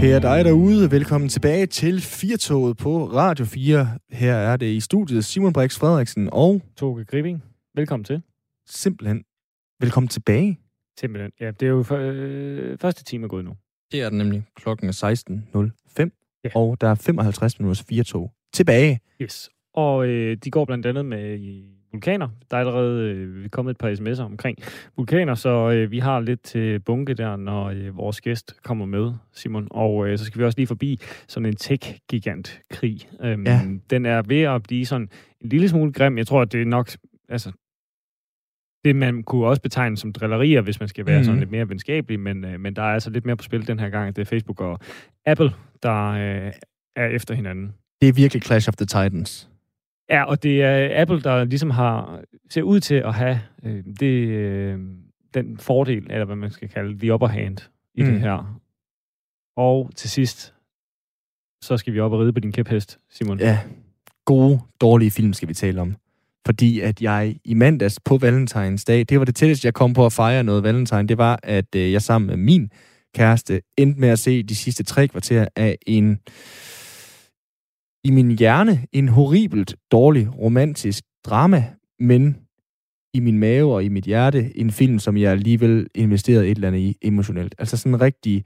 Kære dig derude, velkommen tilbage til Firtoget på Radio 4. Her er det i studiet Simon Brix Frederiksen og Toge Gribing. Velkommen til. simpelthen velkommen tilbage. Simpelthen. Ja, det er jo for, øh, første time er gået nu. Det er den nemlig. Klokken er 16.05, Ja. og der er 55 minutters Firtog tilbage. Yes. Og øh, de går blandt andet med i vulkaner. Der er allerede øh, kommet et par sms'er omkring vulkaner, så øh, vi har lidt til bunke der, når øh, vores gæst kommer med, Simon. Og øh, så skal vi også lige forbi sådan en tech-gigant-krig. Øhm, Ja. Den er ved at blive sådan en lille smule grim. Jeg tror, at det er nok... Altså, det man kunne også betegne som drillerier, hvis man skal være Mhm. mm. sådan lidt mere venskabelig, men, øh, men der er altså lidt mere på spil den her gang. Det er Facebook og Apple, der øh, er efter hinanden. Det er virkelig Clash of the Titans. Ja, og det er Apple, der ligesom har ser ud til at have øh, det, øh, den fordel, eller hvad man skal kalde the upper hand i mm. Det her. Og til sidst, så skal vi op og ride på din kæphest, Simon. Ja, gode, dårlige film skal vi tale om. Fordi at jeg i mandags på Valentines dag, det var det tætteste, jeg kom på at fejre noget Valentine, det var, at øh, jeg sammen med min kæreste endte med at se de sidste tre kvarter af en, i min hjerne, en horribelt dårlig romantisk drama, men i min mave og i mit hjerte, en film, som jeg alligevel investerede et eller andet i emotionelt. Altså sådan en rigtig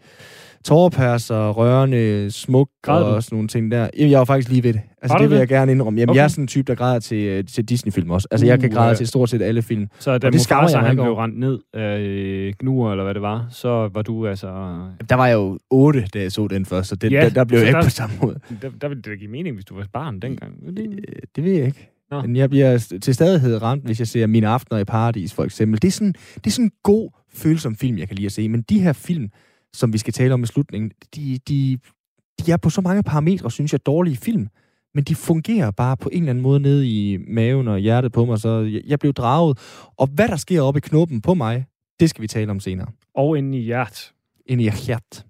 tårepærser, rørende, smuk Græd og sådan nogle ting der. Jeg var faktisk lige ved det. Altså, det vil det? jeg gerne indrømme. Jamen, Okay. jeg er sådan en type, der græder til, øh, til Disney-film også. Altså, jeg kan Uh, græde ja. til stort set alle film. Så da Og det skammer jeg han blev rendt ned af øh, gnuer, eller hvad det var, så var du altså... Der var jeg jo otte, da jeg så den først, så det, Ja, der, der blev jeg ikke der- på samme måde. Der, der ville det give mening, hvis du var barn dengang. Det, Øh, Det ved jeg ikke. Nå. Men jeg bliver til stadighed ramt, hvis jeg ser Mine Aftener i Paradis, for eksempel. Det er sådan, det er sådan en god, følsom film, jeg kan lide at se. Men de her film, som vi skal tale om i slutningen, de, de, de er på så mange parametre, synes jeg, dårlige film. Men de fungerer bare på en eller anden måde nede i maven og hjertet på mig, så jeg, jeg blev draget. Og hvad der sker oppe i knoppen på mig, det skal vi tale om senere. og inde i hjert. Ind i hjertet.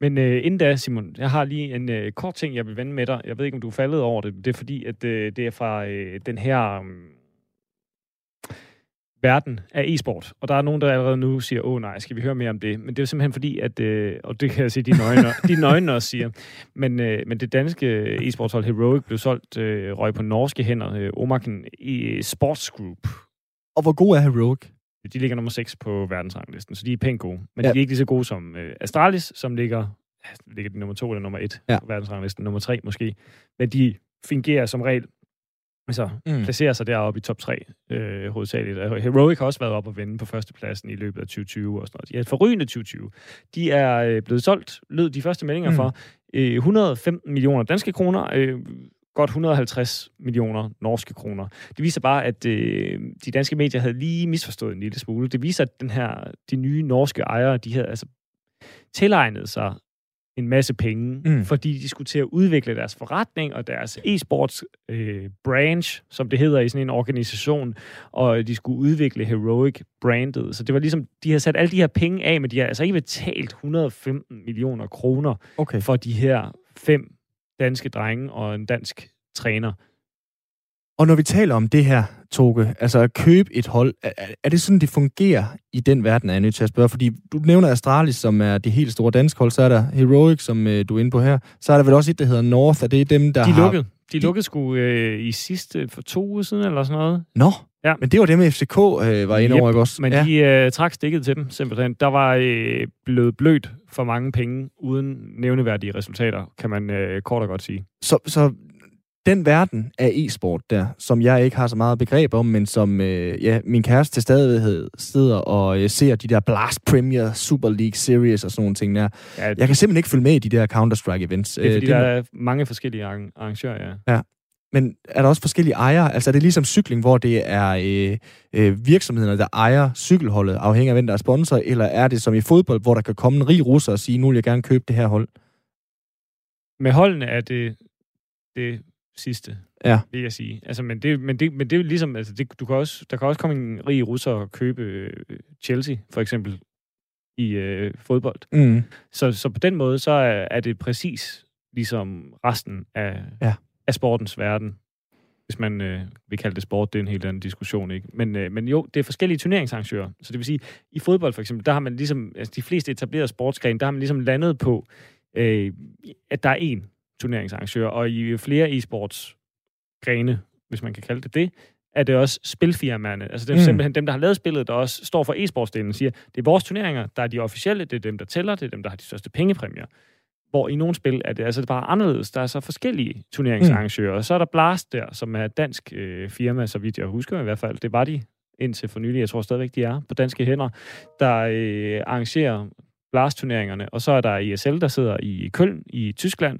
Men øh, inden da, Simon, jeg har lige en øh, kort ting, jeg vil vende med dig. Jeg ved ikke, om du er faldet over det. Det er fordi, at øh, det er fra øh, den her øh, verden af e-sport. Og der er nogen, der allerede nu siger, åh nej, skal vi høre mere om det? Men det er jo simpelthen fordi, at, øh, og det kan jeg sige, dine øjne, dine øjne også siger, men, øh, men det danske e-sportshold Heroic blev solgt, øh, røg på norske hænder, øh, Omaken i Sports Group. Og hvor god er Heroic? De ligger nummer 6 på verdensranglisten, så de er pænt gode. Men Ja. de er ikke lige så gode som øh, Astralis, som ligger, ligger de nummer 2 eller nummer 1 Ja. ja. på verdensranglisten, nummer 3 måske. Men de fungerer som regel, altså Mm. placerer sig deroppe i top 3 øh, hovedsageligt. Heroic har også været op og vinde på førstepladsen i løbet af 2020 og sådan noget. De er et forrygende 2020. De er øh, blevet solgt, lød de første meldinger mm. for, øh, 115 millioner danske kroner, øh, godt 150 millioner norske kroner. Det viser bare, at øh, de danske medier havde lige misforstået en lille smule. Det viser, at den her, de nye norske ejere, de havde altså tilegnet sig en masse penge, Mm. fordi de skulle til at udvikle deres forretning og deres e-sports øh, branch, som det hedder i sådan en organisation, og de skulle udvikle Heroic brandet. Så det var ligesom, de har sat alle de her penge af, men de har altså ikke betalt 115 millioner kroner Okay. for de her fem danske drenge og en dansk træner. Og når vi taler om det her, Toge, altså at købe et hold, er, er- det sådan, det fungerer i den verden, er jeg nødt til at spørge? Fordi du nævner Astralis, som er det helt store danske hold, så er der Heroic, som øh, du er inde på her. Så er der vel også et, der hedder North, og det er dem, der De har... lukkede. De lukkede sgu øh, i sidste, for to uger siden, eller sådan noget. Nå, Ja. men det var dem, FCK øh, var inde Yep, over, ikke også? Men ja. de øh, trak stikket til dem, simpelthen. Der var øh, blevet blødt for mange penge, uden nævneværdige resultater, kan man øh, kort og godt sige. Så, så den verden af e-sport der, som jeg ikke har så meget begreb om, men som øh, ja, min kæreste til stadighed sidder og øh, ser de der Blast Premier, Super League Series og sådan nogle ting der. Ja, Jeg kan simpelthen ikke følge med i de der Counter-Strike events. det er, fordi Øh, der er mange forskellige arrang- arrangører, ja. Men er der også forskellige ejere? Altså er det ligesom cykling, hvor det er øh, øh, virksomhederne, der ejer cykelholdet, afhængig af hvem der er sponsor, eller er det som i fodbold, hvor der kan komme en rig russer og sige, nu vil jeg gerne købe det her hold? Med holdene er det det sidste, Ja. vil jeg sige. Altså, men, det, men, det, men det er ligesom, altså, det, du kan også, der kan også komme en rig russer og købe øh, Chelsea, for eksempel, i øh, fodbold. Mm. Så, så på den måde, så er, er det præcis ligesom resten af, Ja. af sportens verden. Hvis man øh, vil kalde det sport, det er en helt anden diskussion, ikke? Men, øh, men jo, det er forskellige turneringsarrangører. Så det vil sige, i fodbold for eksempel, der har man ligesom, altså de fleste etablerede sportsgrene, der har man ligesom landet på øh, at der er én turneringsarrangør, og i flere e-sports grene, hvis man kan kalde det det, er det også spilfirmaerne. Altså det er mm. simpelthen dem, der har lavet spillet, der også står for e-sportsdelen, siger, det er vores turneringer, der er de officielle, det er dem, der tæller, det er dem, der har de største pengepræmier. Hvor i nogle spil er det altså bare anderledes. Der er så forskellige turneringsarrangører. Mm. Så er der Blast der, som er et dansk øh, firma, så vidt jeg husker i hvert fald. Det var de indtil for nylig. Jeg tror stadigvæk, de er på danske hænder, der øh, arrangerer Blast-turneringerne. Og så er der ESL, der sidder i Køln i Tyskland,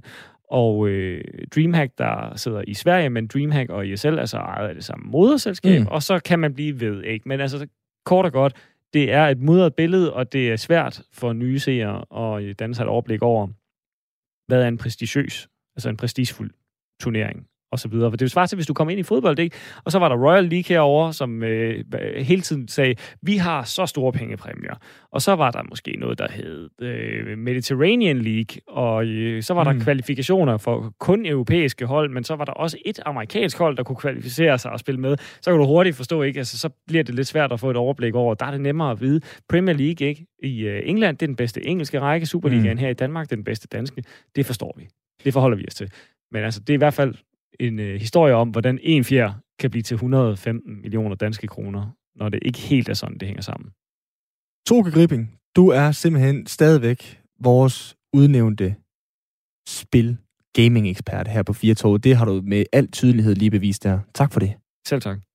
og øh, Dreamhack, der sidder i Sverige, men Dreamhack og ESL er så ejet af det samme moderselskab, mm. og så kan man blive ved, ikke? Men altså, kort og godt, det er et mudret billede, og det er svært for nye seere at danne sig et overblik over, hvad er en prestigiøs, altså en prestigefuld turnering og så videre. For det vil svare til, hvis du kommer ind i fodbold, ikke? Og så var der Royal League herover, som øh, hele tiden sagde, vi har så store pengepræmier. Og så var der måske noget, der hed øh, Mediterranean League, og øh, så var der mm. kvalifikationer for kun europæiske hold, men så var der også et amerikansk hold, der kunne kvalificere sig og spille med. Så kan du hurtigt forstå, ikke? Altså, så bliver det lidt svært at få et overblik over. Der er det nemmere at vide. Premier League, ikke? I øh, England, det er den bedste engelske række. Superligaen mm. her i Danmark, det er den bedste danske. Det forstår vi. Det forholder vi os til. Men altså, det er i hvert fald en øh, historie om, hvordan en fjer kan blive til 115 millioner danske kroner, når det ikke helt er sådan, det hænger sammen. Toge Gripping, du er simpelthen stadigvæk vores udnævnte spil gaming-ekspert her på Fire Tog. Det har du med al tydelighed lige bevist der. Tak for det. Selv tak.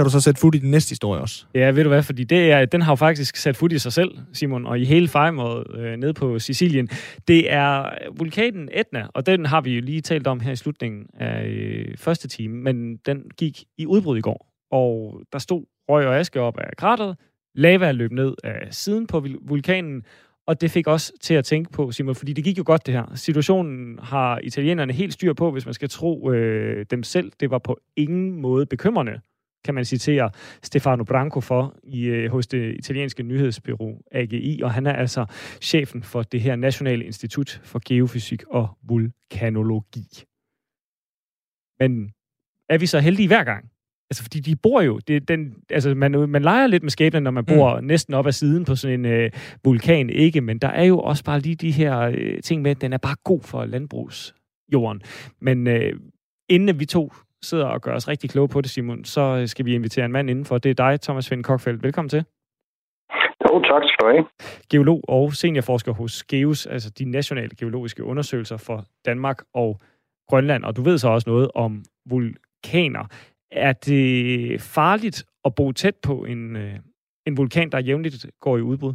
Kan du så sætte fod i den næste historie også? Ja, ved du hvad, fordi det er, den har jo faktisk sat fod i sig selv, Simon, og i hele fejmåret øh, nede på Sicilien. Det er vulkanen Etna, og den har vi jo lige talt om her i slutningen af øh, første time, men den gik i udbrud i går, og der stod røg og aske op af krateret, lava løb ned af siden på vulkanen, og det fik os til at tænke på, Simon, fordi det gik jo godt det her. Situationen har italienerne helt styr på, hvis man skal tro øh, dem selv. Det var på ingen måde bekymrende kan man citere Stefano Branco for i, øh, hos det italienske nyhedsbyrå AGI, og han er altså chefen for det her Nationale Institut for Geofysik og Vulkanologi. Men er vi så heldige hver gang? Altså, fordi de bor jo... Det, den, altså, man, man leger lidt med skæbnen, når man bor mm. næsten op ad siden på sådan en øh, vulkan, ikke? Men der er jo også bare lige de her øh, ting med, at den er bare god for landbrugsjorden. Men øh, inden vi to sidder og gør os rigtig kloge på det, Simon, så skal vi invitere en mand indenfor. Det er dig, Thomas Finn Kokfeldt. Velkommen til. Jo, tak skal du have. Geolog og seniorforsker hos GEOS, altså de nationale geologiske undersøgelser for Danmark og Grønland. Og du ved så også noget om vulkaner. Er det farligt at bo tæt på en, øh, en vulkan, der jævnligt går i udbrud?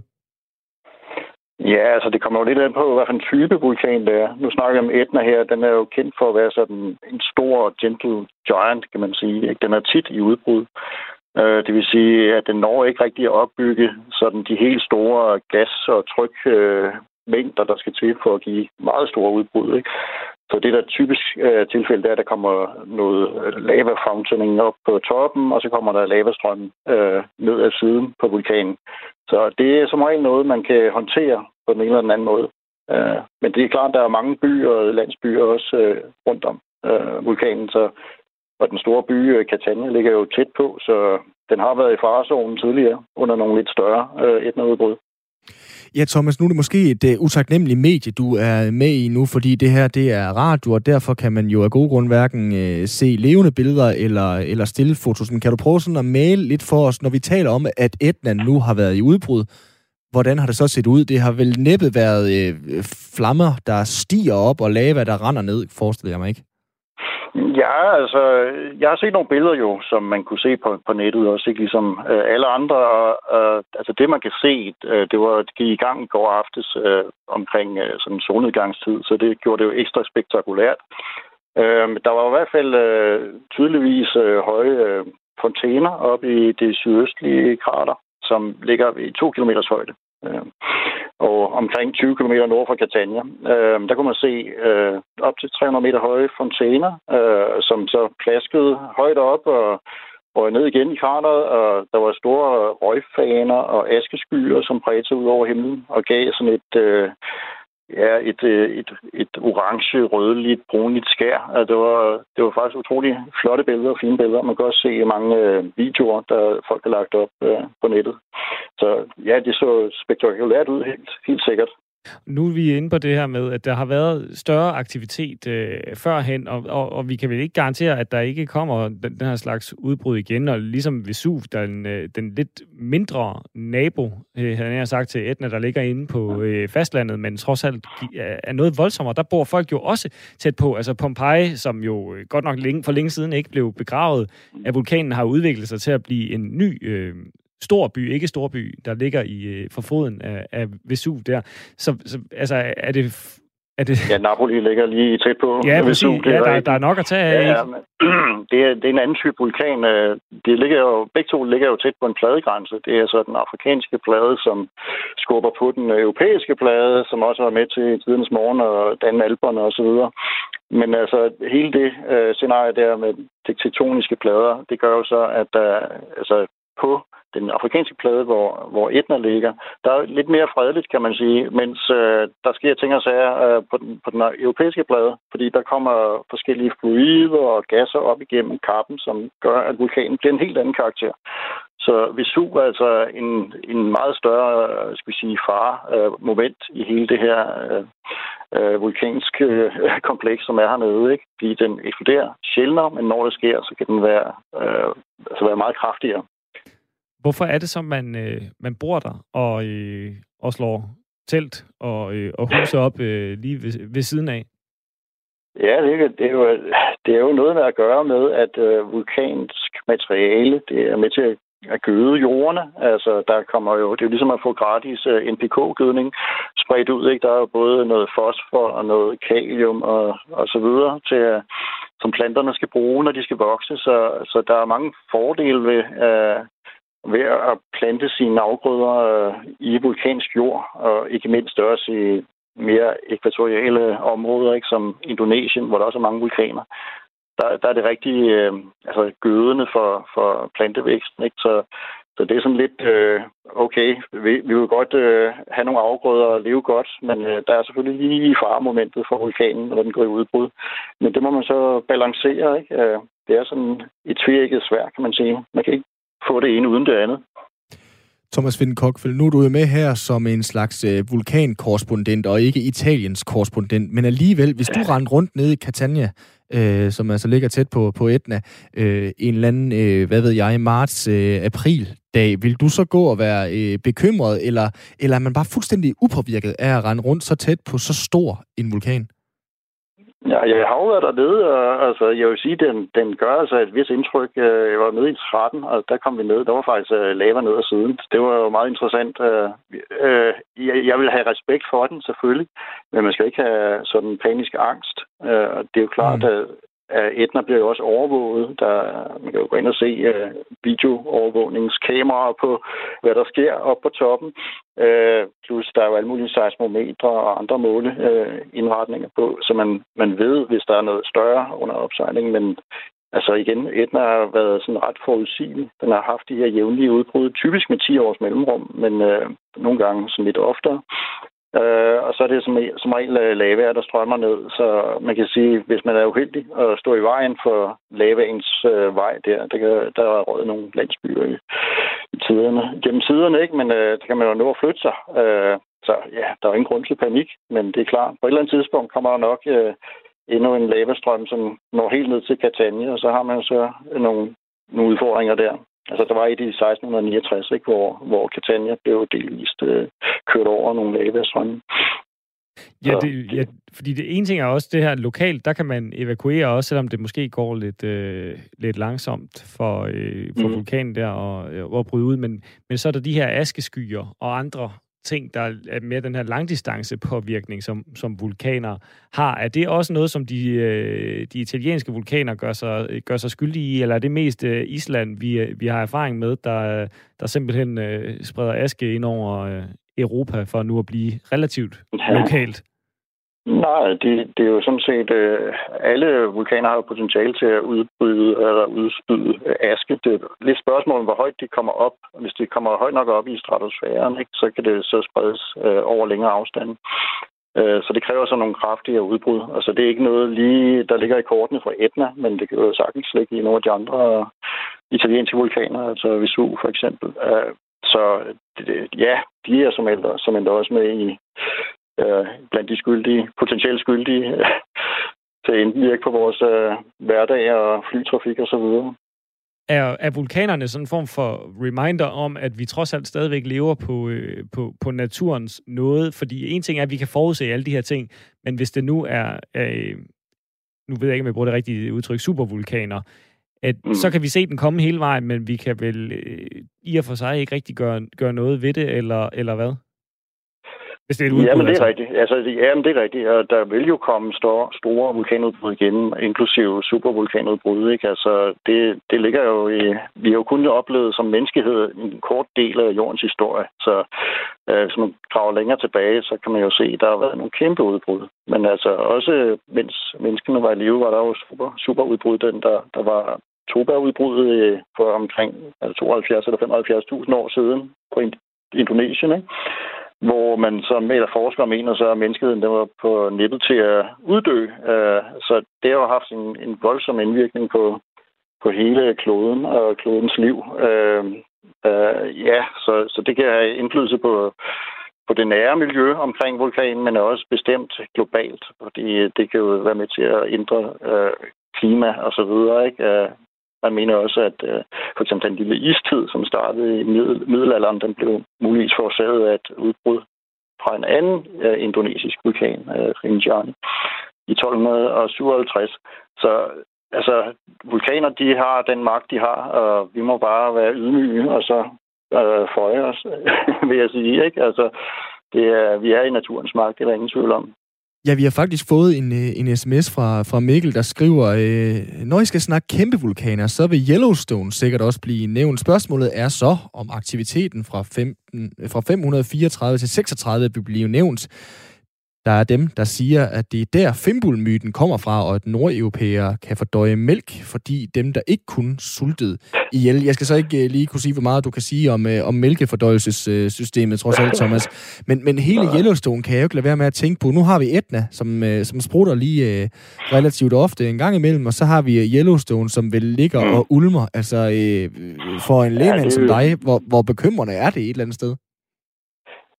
Ja, altså det kommer jo lidt an på, hvad for en type vulkan det er. Nu snakker vi om Etna her. Den er jo kendt for at være sådan en stor gentle giant, kan man sige. Den er tit i udbrud. Øh, det vil sige, at den når ikke rigtig at opbygge sådan de helt store gas- og trykmængder, øh, der skal til for at give meget store udbrud. Ikke? Så det der typisk øh, tilfælde, det er, at der kommer noget øh, lava fountaining op på toppen, og så kommer der lavastrøm øh, ned ad siden på vulkanen. Så det er som regel noget, man kan håndtere på den ene eller den anden måde. Øh, men det er klart, at der er mange byer og landsbyer også øh, rundt om øh, vulkanen, så og den store by øh, Catania ligger jo tæt på, så den har været i farezonen tidligere under nogle lidt større øh, etnerudbrud. Ja, Thomas, nu er det måske et uh, utaknemmeligt medie, du er med i nu, fordi det her det er radio, og derfor kan man jo af gode grund hverken uh, se levende billeder eller, eller stille fotos. Men kan du prøve sådan at male lidt for os, når vi taler om, at Etna nu har været i udbrud? Hvordan har det så set ud? Det har vel næppe været uh, flammer, der stiger op, og lava, der render ned, forestiller jeg mig ikke? Ja, altså, jeg har set nogle billeder jo, som man kunne se på, på nettet også, ikke ligesom øh, alle andre. Og, øh, altså det, man kan se, øh, det var det gik i gang i går aftes øh, omkring øh, sådan solnedgangstid, så det gjorde det jo ekstra spektakulært. Øh, der var i hvert fald øh, tydeligvis øh, høje øh, fontæner op i det sydøstlige krater, som ligger i to kilometers højde. Øh, og omkring 20 km nord for Catania. Øh, der kunne man se øh, op til 300 meter høje fontæner, øh, som så plaskede højt op og og ned igen i krateret, og der var store røgfaner og askeskyer, som bredte sig ud over himlen og gav sådan et, øh, ja, et, øh, et, et orange, rødligt, brunligt skær. Altså, det var, det var faktisk utrolig flotte billeder og fine billeder. Man kan også se mange øh, videoer, der folk har lagt op øh, på nettet. Så ja, det så spektakulært ud, helt, helt sikkert. Nu er vi inde på det her med, at der har været større aktivitet øh, førhen, og, og, og vi kan vel ikke garantere, at der ikke kommer den, den her slags udbrud igen, og ligesom Vesuv, den, øh, den lidt mindre nabo, øh, havde jeg sagt til Etna, der ligger inde på øh, fastlandet, men trods alt er noget voldsommere. Der bor folk jo også tæt på. Altså Pompeji, som jo øh, godt nok længe, for længe siden ikke blev begravet af vulkanen, har udviklet sig til at blive en ny øh, stor by, ikke storby, der ligger i øh, for foden af, af Vesuv der. Så, så altså, er det er det... Ja, Napoli ligger lige tæt på. Ja, Vesuv, ja der, der er nok at tage af, ja, ikke? det, er, det er en anden type vulkan. Øh, det ligger jo, begge to ligger jo tæt på en pladegrænse. Det er så den afrikanske plade, som skubber på den europæiske plade, som også var med til tidens morgen og danne alberne osv. Men altså, hele det øh, scenarie der med tektoniske plader, det gør jo så, at der, altså, på den afrikanske plade, hvor, hvor Etna ligger, der er lidt mere fredeligt, kan man sige, mens øh, der sker ting og sager øh, på, den, på den europæiske plade, fordi der kommer forskellige fluider og gasser op igennem kappen, som gør, at vulkanen bliver en helt anden karakter. Så Vesuv er altså en, en meget større øh, skal vi sige, fare øh, moment i hele det her øh, øh, vulkanske øh, kompleks, som er hernede. Ikke? Fordi den eksploderer sjældnere, men når det sker, så kan den være, øh, altså være meget kraftigere. Hvorfor er det så, man, øh, man bor der og, øh, og slår telt og, øh, og huse op øh, lige ved, ved siden af? Ja, det, det, er jo, det er jo noget med at gøre med, at øh, vulkansk materiale det er med til at, at gøde jordene. Altså, der kommer jo, det er jo ligesom at få gratis uh, øh, NPK-gødning spredt ud. Ikke? Der er jo både noget fosfor og noget kalium og, og så videre, til, øh, som planterne skal bruge, når de skal vokse. Så, så der er mange fordele ved, uh, ved at plante sine afgrøder øh, i vulkansk jord, og ikke mindst også i mere ekvatoriale områder, ikke, som Indonesien, hvor der også er mange vulkaner. Der, der er det rigtig øh, altså gødende for, for plantevæksten. Ikke? Så, så det er sådan lidt, øh, okay, vi, vi vil godt øh, have nogle afgrøder og leve godt, men øh, der er selvfølgelig lige faremomentet for vulkanen, når den går i udbrud. Men det må man så balancere. Ikke? Øh, det er sådan et tvækket svær, kan man sige. Man kan ikke få det ene uden det andet. Thomas Finn Kokfeldt, nu er du jo med her som en slags øh, vulkankorrespondent og ikke Italiens korrespondent, men alligevel, hvis du rendte rundt nede i Catania, øh, som altså ligger tæt på, på Etna, øh, en eller anden, øh, hvad ved jeg, marts-april øh, dag, vil du så gå og være øh, bekymret, eller, eller er man bare fuldstændig upåvirket af at rende rundt så tæt på så stor en vulkan? Ja, jeg har jo været dernede, og altså, jeg vil sige, den, den gør altså et vis indtryk. Øh, jeg var nede i 13, og der kom vi ned. Der var faktisk uh, lava ned ad siden. Det var jo meget interessant. Uh, uh, jeg, jeg vil have respekt for den, selvfølgelig, men man skal ikke have sådan panisk angst. Uh, det er jo klart, mm. at Øh, Etna bliver jo også overvåget. Der, man kan jo gå ind og se uh, videoovervågningskameraer på, hvad der sker op på toppen. Uh, plus der er jo alle mulige seismometre og andre måleindretninger uh, på, så man, man ved, hvis der er noget større under opsejling. Men altså igen, Etna har været sådan ret forudsigelig. Den har haft de her jævnlige udbrud, typisk med 10 års mellemrum, men uh, nogle gange sådan lidt oftere. Øh, og så er det som, som regel øh, lava, der strømmer ned. Så man kan sige, hvis man er uheldig at stå i vejen for lavaens øh, vej der, der, kan, der er råd nogle landsbyer i, i tiderne. Gennem tiderne, ikke? Men øh, der kan man jo nå at flytte sig. Øh, så ja, der er ingen grund til panik, men det er klart. På et eller andet tidspunkt kommer der nok øh, endnu en lavastrøm, som når helt ned til Catania, og så har man så nogle, nogle udfordringer der. Altså, der var et i 1669, ikke, hvor, hvor Catania blev delvist øh, kørt over nogle lavastrømme. Ja, det, ja, fordi det ene ting er også det her lokalt, der kan man evakuere også, selvom det måske går lidt, øh, lidt langsomt for, øh, for mm. vulkanen der og, øh, at bryde ud, men, men så er der de her askeskyer og andre ting, der er mere den her langdistance påvirkning, som, som vulkaner har. Er det også noget, som de, øh, de italienske vulkaner gør sig, gør sig skyldige i, eller er det mest øh, Island, vi, øh, vi har erfaring med, der, der simpelthen spreder aske ind over Europa for nu at blive relativt lokalt? Nej, det, det er jo sådan set, øh, alle vulkaner har jo potentiale til at udbryde eller udspyde aske. Det er lidt spørgsmål hvor højt de kommer op. Hvis de kommer højt nok op i stratosfæren, ikke, så kan det så spredes øh, over længere afstand. Øh, så det kræver så nogle kraftige udbrud. Altså det er ikke noget lige, der ligger i kortene fra Etna, men det kan jo sagtens ligge i nogle af de andre italienske vulkaner, altså Vesuv for eksempel. Øh, så ja, de er som ældre, som endda også med i øh, blandt de skyldige, potentielt skyldige, til at indvirke på vores hverdag og flytrafik og så videre er, er vulkanerne sådan en form for reminder om, at vi trods alt stadigvæk lever på, øh, på, på naturens noget? Fordi en ting er, at vi kan forudse alle de her ting, men hvis det nu er, øh, nu ved jeg ikke, om jeg bruger det rigtige udtryk, supervulkaner, at mm. så kan vi se den komme hele vejen, men vi kan vel øh, i og for sig ikke rigtig gøre, gøre noget ved det, eller, eller hvad? Hvis det er et udbrud, jamen, det er altså. rigtigt. Altså, jamen, det er rigtigt. Og der vil jo komme store, store vulkanudbrud igen, inklusive supervulkanudbrud. Ikke? Altså, det, det ligger jo i... Vi har jo kun oplevet som menneskehed en kort del af jordens historie. Så øh, hvis man graver længere tilbage, så kan man jo se, at der har været nogle kæmpe udbrud. Men altså, også mens menneskene var i live, var der jo super, superudbrud. Den, der, der var Toba-udbruddet øh, for omkring altså 72 eller 75.000 år siden på Indonesien. Ikke? Hvor man som eller forsker mener så, at menneskeheden der var på nippet til at uddø. Uh, så det har haft en, en voldsom indvirkning på, på hele kloden og klodens liv. Uh, uh, ja, så, så det kan have indflydelse på, på det nære miljø omkring vulkanen, men også bestemt globalt, fordi det kan jo være med til at ændre uh, klima og så videre. Ikke? Man mener også, at øh, for eksempel den lille istid, som startede i middel- middelalderen, den blev muligvis forårsaget af et udbrud fra en anden øh, indonesisk vulkan, øh, Rinjani, i 1257. Så altså, vulkaner, de har den magt, de har, og vi må bare være ydmyge, og så øh, føje os, vil jeg sige. Ikke? Altså, det er, vi er i naturens magt, det er der ingen tvivl om. Ja, vi har faktisk fået en, øh, en sms fra, fra Mikkel, der skriver, øh, når I skal snakke kæmpe vulkaner, så vil Yellowstone sikkert også blive nævnt. Spørgsmålet er så, om aktiviteten fra, 15, øh, fra 534 til 36 vil blive nævnt. Der er dem, der siger, at det er der fimbulmyten kommer fra, og at nordeuropæere kan fordøje mælk, fordi dem, der ikke kun sultede ihjel. Jeg skal så ikke uh, lige kunne sige, hvor meget du kan sige om, uh, om mælkefordøjelsessystemet, trods alt, Thomas. Men, men hele Yellowstone kan jeg jo ikke lade være med at tænke på. Nu har vi Etna, som, uh, som sprutter lige relativt ofte en gang imellem, og så har vi Yellowstone, som vel ligger og ulmer. Altså, for en det... som dig, hvor, hvor bekymrende er det et eller andet sted?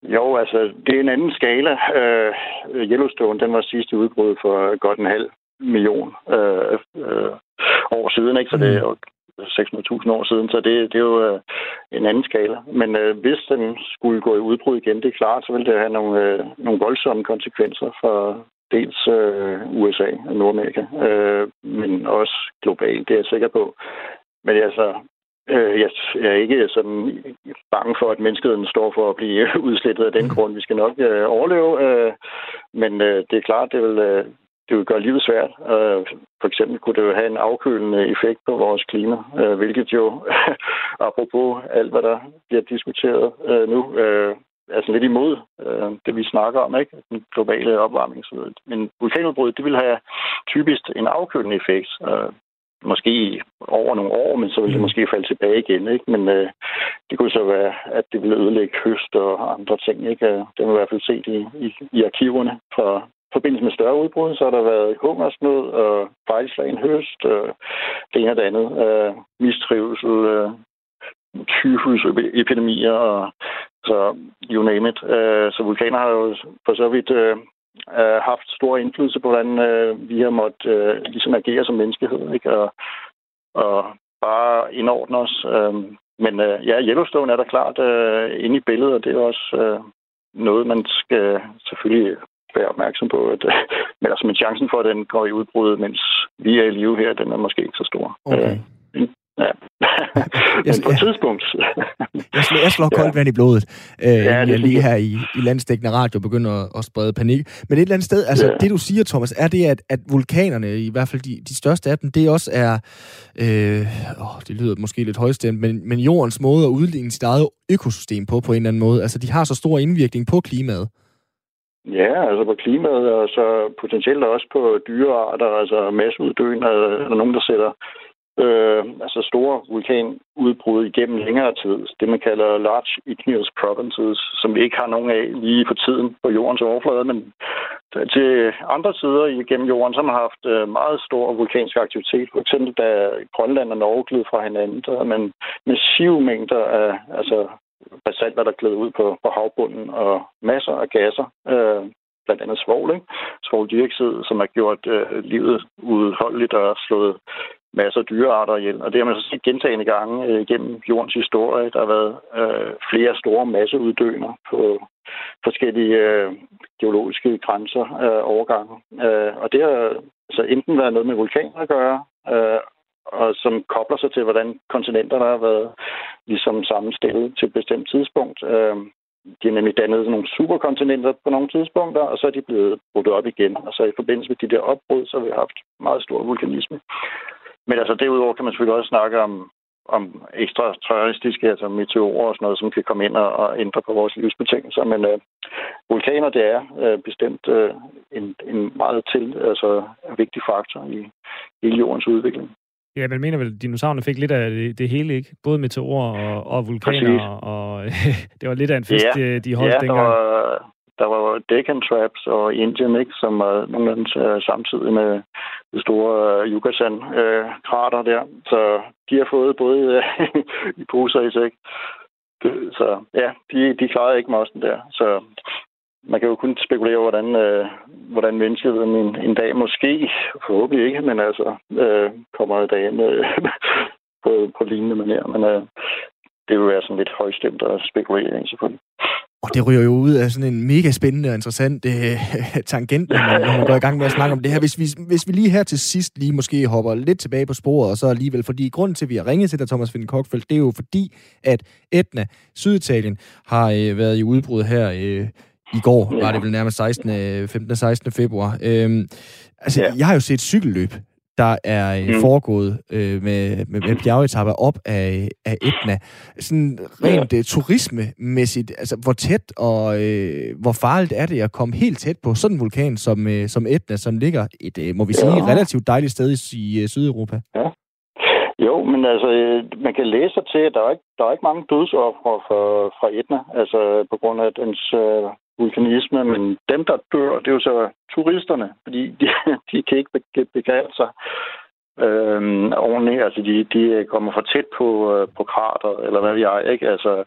Jo, altså, det er en anden skala. Øh, Yellowstone, den var sidste udbrud for godt en halv million øh, øh, år siden, ikke? Så det er 600.000 år siden, så det, det er jo øh, en anden skala. Men øh, hvis den skulle gå i udbrud igen, det er klart, så ville det have nogle, øh, nogle voldsomme konsekvenser for dels øh, USA og Nordamerika, øh, men også globalt, det er jeg sikker på. Men altså, Øh, jeg er ikke sådan bange for, at menneskeheden står for at blive udslettet af den mm. grund. Vi skal nok øh, overleve, øh, men øh, det er klart, det vil, øh, det vil gøre livet svært. Øh, for eksempel kunne det jo have en afkølende effekt på vores klima, øh, hvilket jo, apropos alt, hvad der bliver diskuteret øh, nu, øh, er sådan lidt imod øh, det, vi snakker om, ikke? Den globale opvarmning. Men vulkanudbrud, det vil have typisk en afkølende effekt. Øh, måske over nogle år, men så vil det mm. måske falde tilbage igen. Ikke? Men øh, det kunne så være, at det ville ødelægge høst og andre ting. Ikke? Det har vi i hvert fald set i, i, i arkiverne fra forbindelse med større udbrud, så har der været hungersnød og fejlslagen høst, og det ene og det andet. Øh, mistrivsel, øh, tyfusepidemier, og så you name it. Øh, så vulkaner har jo for så vidt øh, øh, haft stor indflydelse på, hvordan øh, vi har måttet øh, ligesom agere som menneskehed, ikke? Og, og bare indordne os. Øh, men øh, ja, Yellowstone er der klart øh, inde i billedet, og det er også øh, noget, man skal selvfølgelig være opmærksom på. At, øh, men altså, men chancen for, at den går i udbrud, mens vi er i live her, den er måske ikke så stor. Okay. Øh, Ja. Men på et tidspunkt. jeg, slår, jeg slår koldt ja. vand i blodet, øh, ja, det jeg lige her i, i landsdækkende radio begynder at, at sprede panik. Men et eller andet sted, altså ja. det du siger, Thomas, er det, at, at vulkanerne, i hvert fald de, de største af dem, det også er, øh, åh, det lyder måske lidt højstemt, men, men jordens måde at udligne sit eget økosystem på, på en eller anden måde. Altså de har så stor indvirkning på klimaet. Ja, altså på klimaet, og så potentielt også på dyrearter, altså masseuddøen, er der nogen, der sætter øh, altså store vulkanudbrud igennem længere tid. Det, man kalder large igneous provinces, som vi ikke har nogen af lige for tiden på jordens overflade, men til andre sider igennem jorden, som har haft øh, meget stor vulkansk aktivitet. For eksempel da Grønland og Norge gled fra hinanden, der man massive mængder af altså, basalter, der gled ud på, på havbunden, og masser af gasser, øh, blandt andet svovl, ikke? svovldioxid, som har gjort øh, livet udholdeligt og slået masser af dyrearter ihjel. Og det har man så set gentagende gange øh, gennem jordens historie. Der har været øh, flere store masseuddøner på forskellige øh, geologiske grænser øh, overgange. Øh, og det har så enten været noget med vulkaner at gøre, øh, og som kobler sig til, hvordan kontinenterne har været ligesom sammenstillet til et bestemt tidspunkt. Øh, de har nemlig dannet nogle superkontinenter på nogle tidspunkter, og så er de blevet brudt op igen. Og så i forbindelse med de der opbrud, så har vi haft meget stor vulkanisme. Men altså derudover kan man selvfølgelig også snakke om, om ekstra terroristiske, altså meteorer og sådan noget, som kan komme ind og, og ændre på vores livsbetingelser. Men øh, vulkaner, det er øh, bestemt øh, en, en meget til, altså en vigtig faktor i hele jordens udvikling. Ja, man mener vel, at dinosaurerne fik lidt af det, det hele, ikke? Både meteorer og, og vulkaner, Præcis. og det var lidt af en fest, ja. de holdt ja, dengang. Var, der var Deccan Traps og Indien, ikke, som var nogle af øh, dem, samtidig med det store øh, Yucatan-krater øh, der. Så de har fået både i poser i sæk. Så ja, de, de klarede ikke mosten der. Så man kan jo kun spekulere hvordan, øh, hvordan menneskeheden en, en dag måske, forhåbentlig ikke, men altså øh, kommer i dagen øh, på, på lignende manier. Men øh, det vil være sådan lidt højstemt at spekulere i, selvfølgelig. Og det ryger jo ud af sådan en mega spændende og interessant øh, tangent, når man, når man går i gang med at snakke om det her. Hvis vi, hvis vi lige her til sidst lige måske hopper lidt tilbage på sporet, og så alligevel, fordi grunden til, at vi har ringet til dig, Thomas Finn Kokfeldt, det er jo fordi, at Etna, Syditalien, har øh, været i udbrud her øh, i går, var det vel nærmest 16, 15. 16. februar. Øhm, altså, ja. jeg har jo set cykelløb der er øh, mm. foregået øh, med, med, med bjergetapper op af, af Etna. Sådan rent ja. uh, turismemæssigt, altså hvor tæt og øh, hvor farligt er det at komme helt tæt på sådan en vulkan som, øh, som Etna, som ligger et, øh, må vi sige, ja. relativt dejligt sted i, i uh, Sydeuropa? Ja. Jo, men altså, man kan læse sig til, at der er ikke, der er ikke mange dødsoffre fra, fra Etna, altså på grund af dens øh, vulkanisme, men dem, der dør, det er jo så turisterne, fordi de, de kan ikke begrave sig øh, ordentligt. Altså, de, de kommer for tæt på, øh, på krater, eller hvad vi er, ikke? Altså,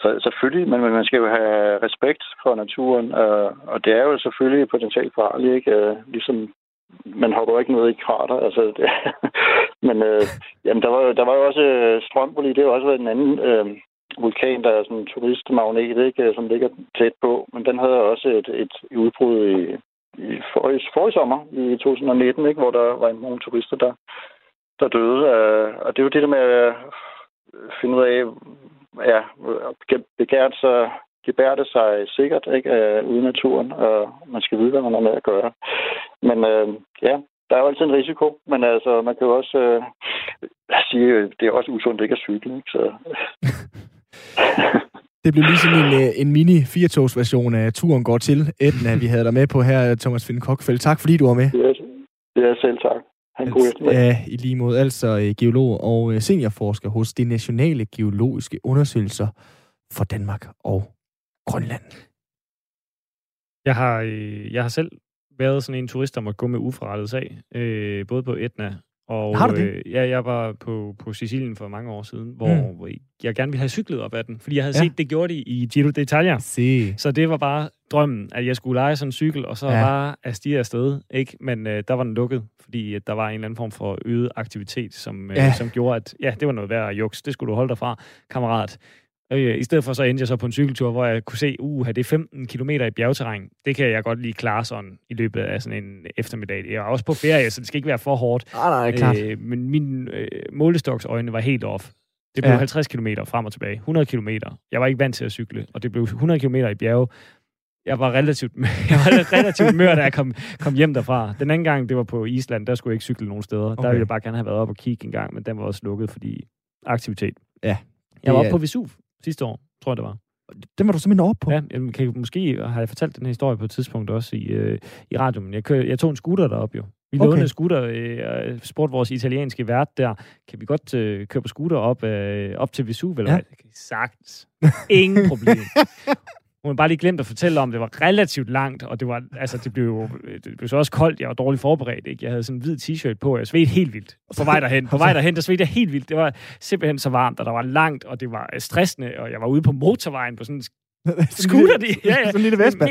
så selvfølgelig, men man skal jo have respekt for naturen, øh, og det er jo selvfølgelig potentielt farligt, ikke? Øh, ligesom man hopper ikke ned i krater. Altså, det, men øh, jamen, der, var, der var jo også øh, Strømboli, det har jo også været en anden øh, vulkan, der er sådan en turistmagnet, ikke, som ligger tæt på. Men den havde også et, et udbrud i, i forrige, forrige sommer, i 2019, ikke, hvor der var nogle turister, der, der døde. Øh, og det er jo det der med at øh, finde ud af, ja, begært sig det sig sikkert ikke, øh, ude i naturen, og man skal vide, hvad man har med at gøre. Men øh, ja, der er jo altid en risiko, men altså, man kan jo også øh, sige, det er også usundt ikke at cykle. Ikke? Så, Det blev lige sådan en, øh, en mini firetogsversion af Turen går til Etna, vi havde dig med på her, Thomas Finn Kokfeldt. Tak fordi du var med. Ja, ja selv tak. Han god altså, Ja, i lige måde. Altså øh, geolog og øh, seniorforsker hos de nationale geologiske undersøgelser for Danmark og Grønland. Jeg har, jeg har selv været sådan en turist, der måtte gå med uforrettet sag, øh, både på Etna og, har du det? Øh, ja, jeg var på, på Sicilien for mange år siden, hvor, mm. jeg gerne ville have cyklet op ad den, fordi jeg havde ja. set, det gjorde de i Giro d'Italia. Si. Så det var bare drømmen, at jeg skulle lege sådan en cykel, og så ja. bare at stige afsted. Ikke? Men øh, der var den lukket, fordi at der var en eller anden form for øget aktivitet, som, øh, ja. som gjorde, at ja, det var noget værd at juks. Det skulle du holde dig fra, kammerat. Øh, I stedet for så endte jeg så på en cykeltur, hvor jeg kunne se, uh, det er 15 km i bjergterræn. Det kan jeg godt lige klare sådan i løbet af sådan en eftermiddag. Jeg er også på ferie, så det skal ikke være for hårdt. Nej, nej, klart. Øh, men min øh, målestoksøjne var helt off. Det blev ja. 50 km frem og tilbage. 100 km. Jeg var ikke vant til at cykle, og det blev 100 km i bjerge. Jeg var relativt, jeg var relativt mør, da jeg kom, kom hjem derfra. Den anden gang, det var på Island, der skulle jeg ikke cykle nogen steder. Okay. Der ville jeg bare gerne have været op og kigge en gang, men den var også lukket, fordi aktivitet. Ja. Jeg var oppe på Vesuv sidste år, tror jeg det var. Den var du simpelthen op på? Ja, jeg kan, måske har jeg fortalt den her historie på et tidspunkt også i, øh, i radioen. Jeg, kører, jeg tog en scooter derop jo. Vi Okay. lånede scooter, øh, spurgte vores italienske vært der, kan vi godt øh, køre på scooter op, øh, op til Vesuv, eller Ja. sagtens. Ingen problem. Hun bare lige glemt at fortælle om, det var relativt langt, og det var, altså, det blev, jo- det blev så også koldt. Jeg var dårligt forberedt, ikke? Jeg havde sådan en hvid t-shirt på, og jeg svedte helt vildt. På vej derhen, på vej derhen, der svedte jeg helt vildt. Det var simpelthen så varmt, og der var langt, og det var øh, stressende, og jeg var ude på motorvejen på sådan en scooter. De, ja, ja. Sådan en lille Vespa.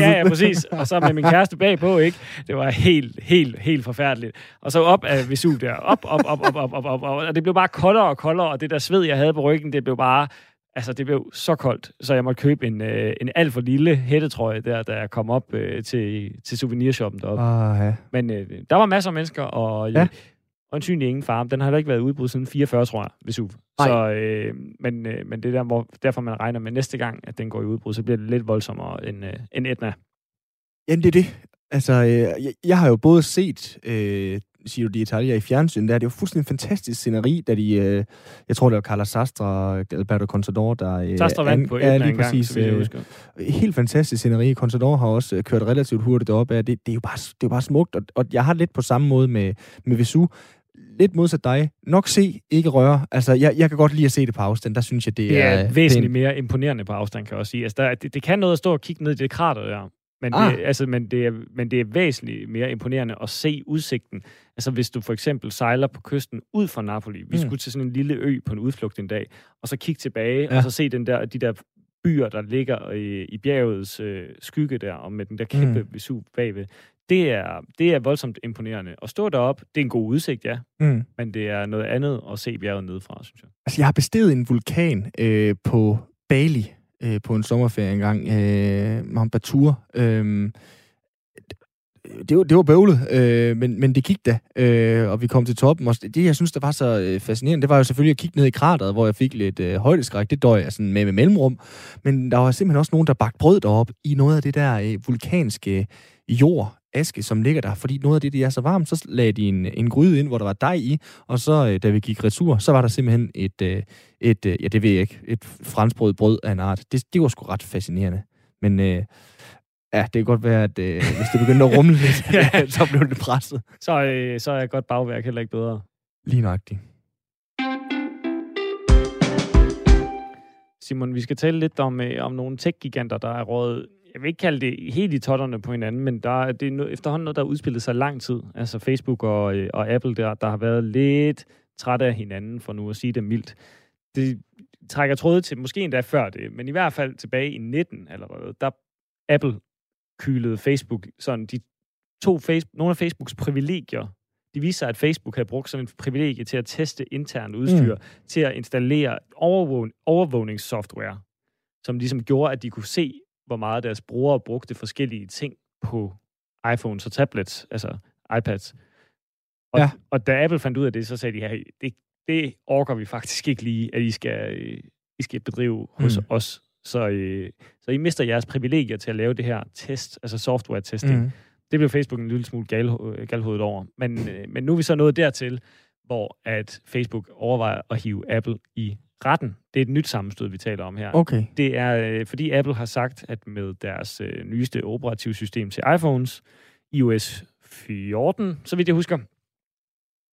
Ja, ja, præcis. Og så med min kæreste bagpå, ikke? Det var helt, helt, helt forfærdeligt. Og så op af Vesuv der. Op, op, op, op, op, op, op, op. Og det blev bare koldere og koldere, og det der sved, jeg havde på ryggen, det blev bare... Altså, det blev så koldt, så jeg måtte købe en, øh, en alt for lille hættetrøje der, da jeg kom op øh, til, til souvenirshoppen deroppe. Ah, ja. Men øh, der var masser af mennesker, og Ja. ja. øjensynligt ingen farm. Den har heller ikke været udbrudt siden 44, tror jeg, Vesuv. Nej. Så, øh, men, øh, men det er der, hvor, derfor, man regner med næste gang, at den går i udbrud, så bliver det lidt voldsommere end, øh, end Etna. Jamen, det er det. Altså, øh, jeg, jeg har jo både set øh, Giro d'Italia i fjernsyn, der er det jo fuldstændig fantastisk sceneri, da de, øh, jeg tror det var Carla Sastre og Alberto Contador, der... Øh, Sastre vandt an- på ja, lige en gang, præcis, så jeg øh, helt fantastisk sceneri. Contador har også øh, kørt relativt hurtigt op af. Det, det, er jo bare, det er jo bare smukt, og, og jeg har lidt på samme måde med, med Vesu. Lidt modsat dig. Nok se, ikke røre. Altså, jeg, jeg kan godt lide at se det på afstand. Der synes jeg, det, Det er øh, væsentligt det mere imponerende på afstand, kan jeg også sige. Altså, der, det, det kan noget at stå og kigge ned i det krater der. Men, Ah. det, altså, men, det er, men det er væsentligt mere imponerende at se udsigten. Altså hvis du for eksempel sejler på kysten ud fra Napoli. Vi Mm. skulle til sådan en lille ø på en udflugt en dag, og så kigge tilbage, Ja. og så se den der, de der byer, der ligger i, i bjergets øh, skygge der, og med den der kæmpe Mm. Vesuv bagved. Det er, det er voldsomt imponerende. At stå derop, det er en god udsigt, ja, Mm. men det er noget andet at se bjerget nedefra, synes jeg. Altså, jeg har besteget en vulkan øh, på Bali øh, på en sommerferie engang. Øh, Mount Batur. Øh, det, var, det var bøvlet, øh, men, men det gik da, øh, og vi kom til toppen. Og det, jeg synes, der var så øh, fascinerende, det var jo selvfølgelig at kigge ned i krateret, hvor jeg fik lidt øh, højdeskræk. Det døj jeg sådan med med mellemrum. Men der var simpelthen også nogen, der bagte brød derop i noget af det der øh, vulkanske jord, aske, som ligger der. Fordi noget af det, det er så varmt, så lagde de en, en gryde ind, hvor der var dej i, og så, øh, da vi gik retur, så var der simpelthen et, øh, et øh, ja, det ved jeg ikke, et franskbrød brød af en art. Det, det var sgu ret fascinerende. Men øh, ja, det kan godt være, at øh, hvis det begyndte at rumle lidt, Ja. så blev det presset. Så, øh, så er godt bagværk heller ikke bedre. Lige nøjagtigt. Simon, vi skal tale lidt om, øh, om nogle tech-giganter, der er rådet, jeg vil ikke kalde det helt i totterne på hinanden, men der, er- det er no, efterhånden noget, der har udspillet sig lang tid. Altså Facebook og, øh, og Apple, der, der har været lidt trætte af hinanden, for nu at sige det mildt. Det trækker tråde til, måske endda før det, men i hvert fald tilbage i 19 allerede, der Apple kylede Facebook, sådan de to face, nogle af Facebooks privilegier, de viste sig, at Facebook havde brugt sådan en privilegie til at teste internt udstyr, mm. til at installere overvågning, overvågningssoftware, som ligesom gjorde, at de kunne se, hvor meget deres brugere brugte forskellige ting på iPhones og tablets, altså iPads. Og, Ja. og da Apple fandt ud af det, så sagde de, hey, det, det orker vi faktisk ikke lige, at I skal, øh, I skal bedrive hos Mm. os. Så, øh, så I mister jeres privilegier til at lave det her test, altså software-testing. Mm. Det blev Facebook en lille smule gal, galhovedet over. Men, øh, men nu er vi så nået dertil, hvor at Facebook overvejer at hive Apple i retten. Det er et nyt sammenstød, vi taler om her. Okay. Det er, øh, fordi Apple har sagt, at med deres øh, nyeste operativsystem til iPhones, iOS 14, så vidt jeg husker,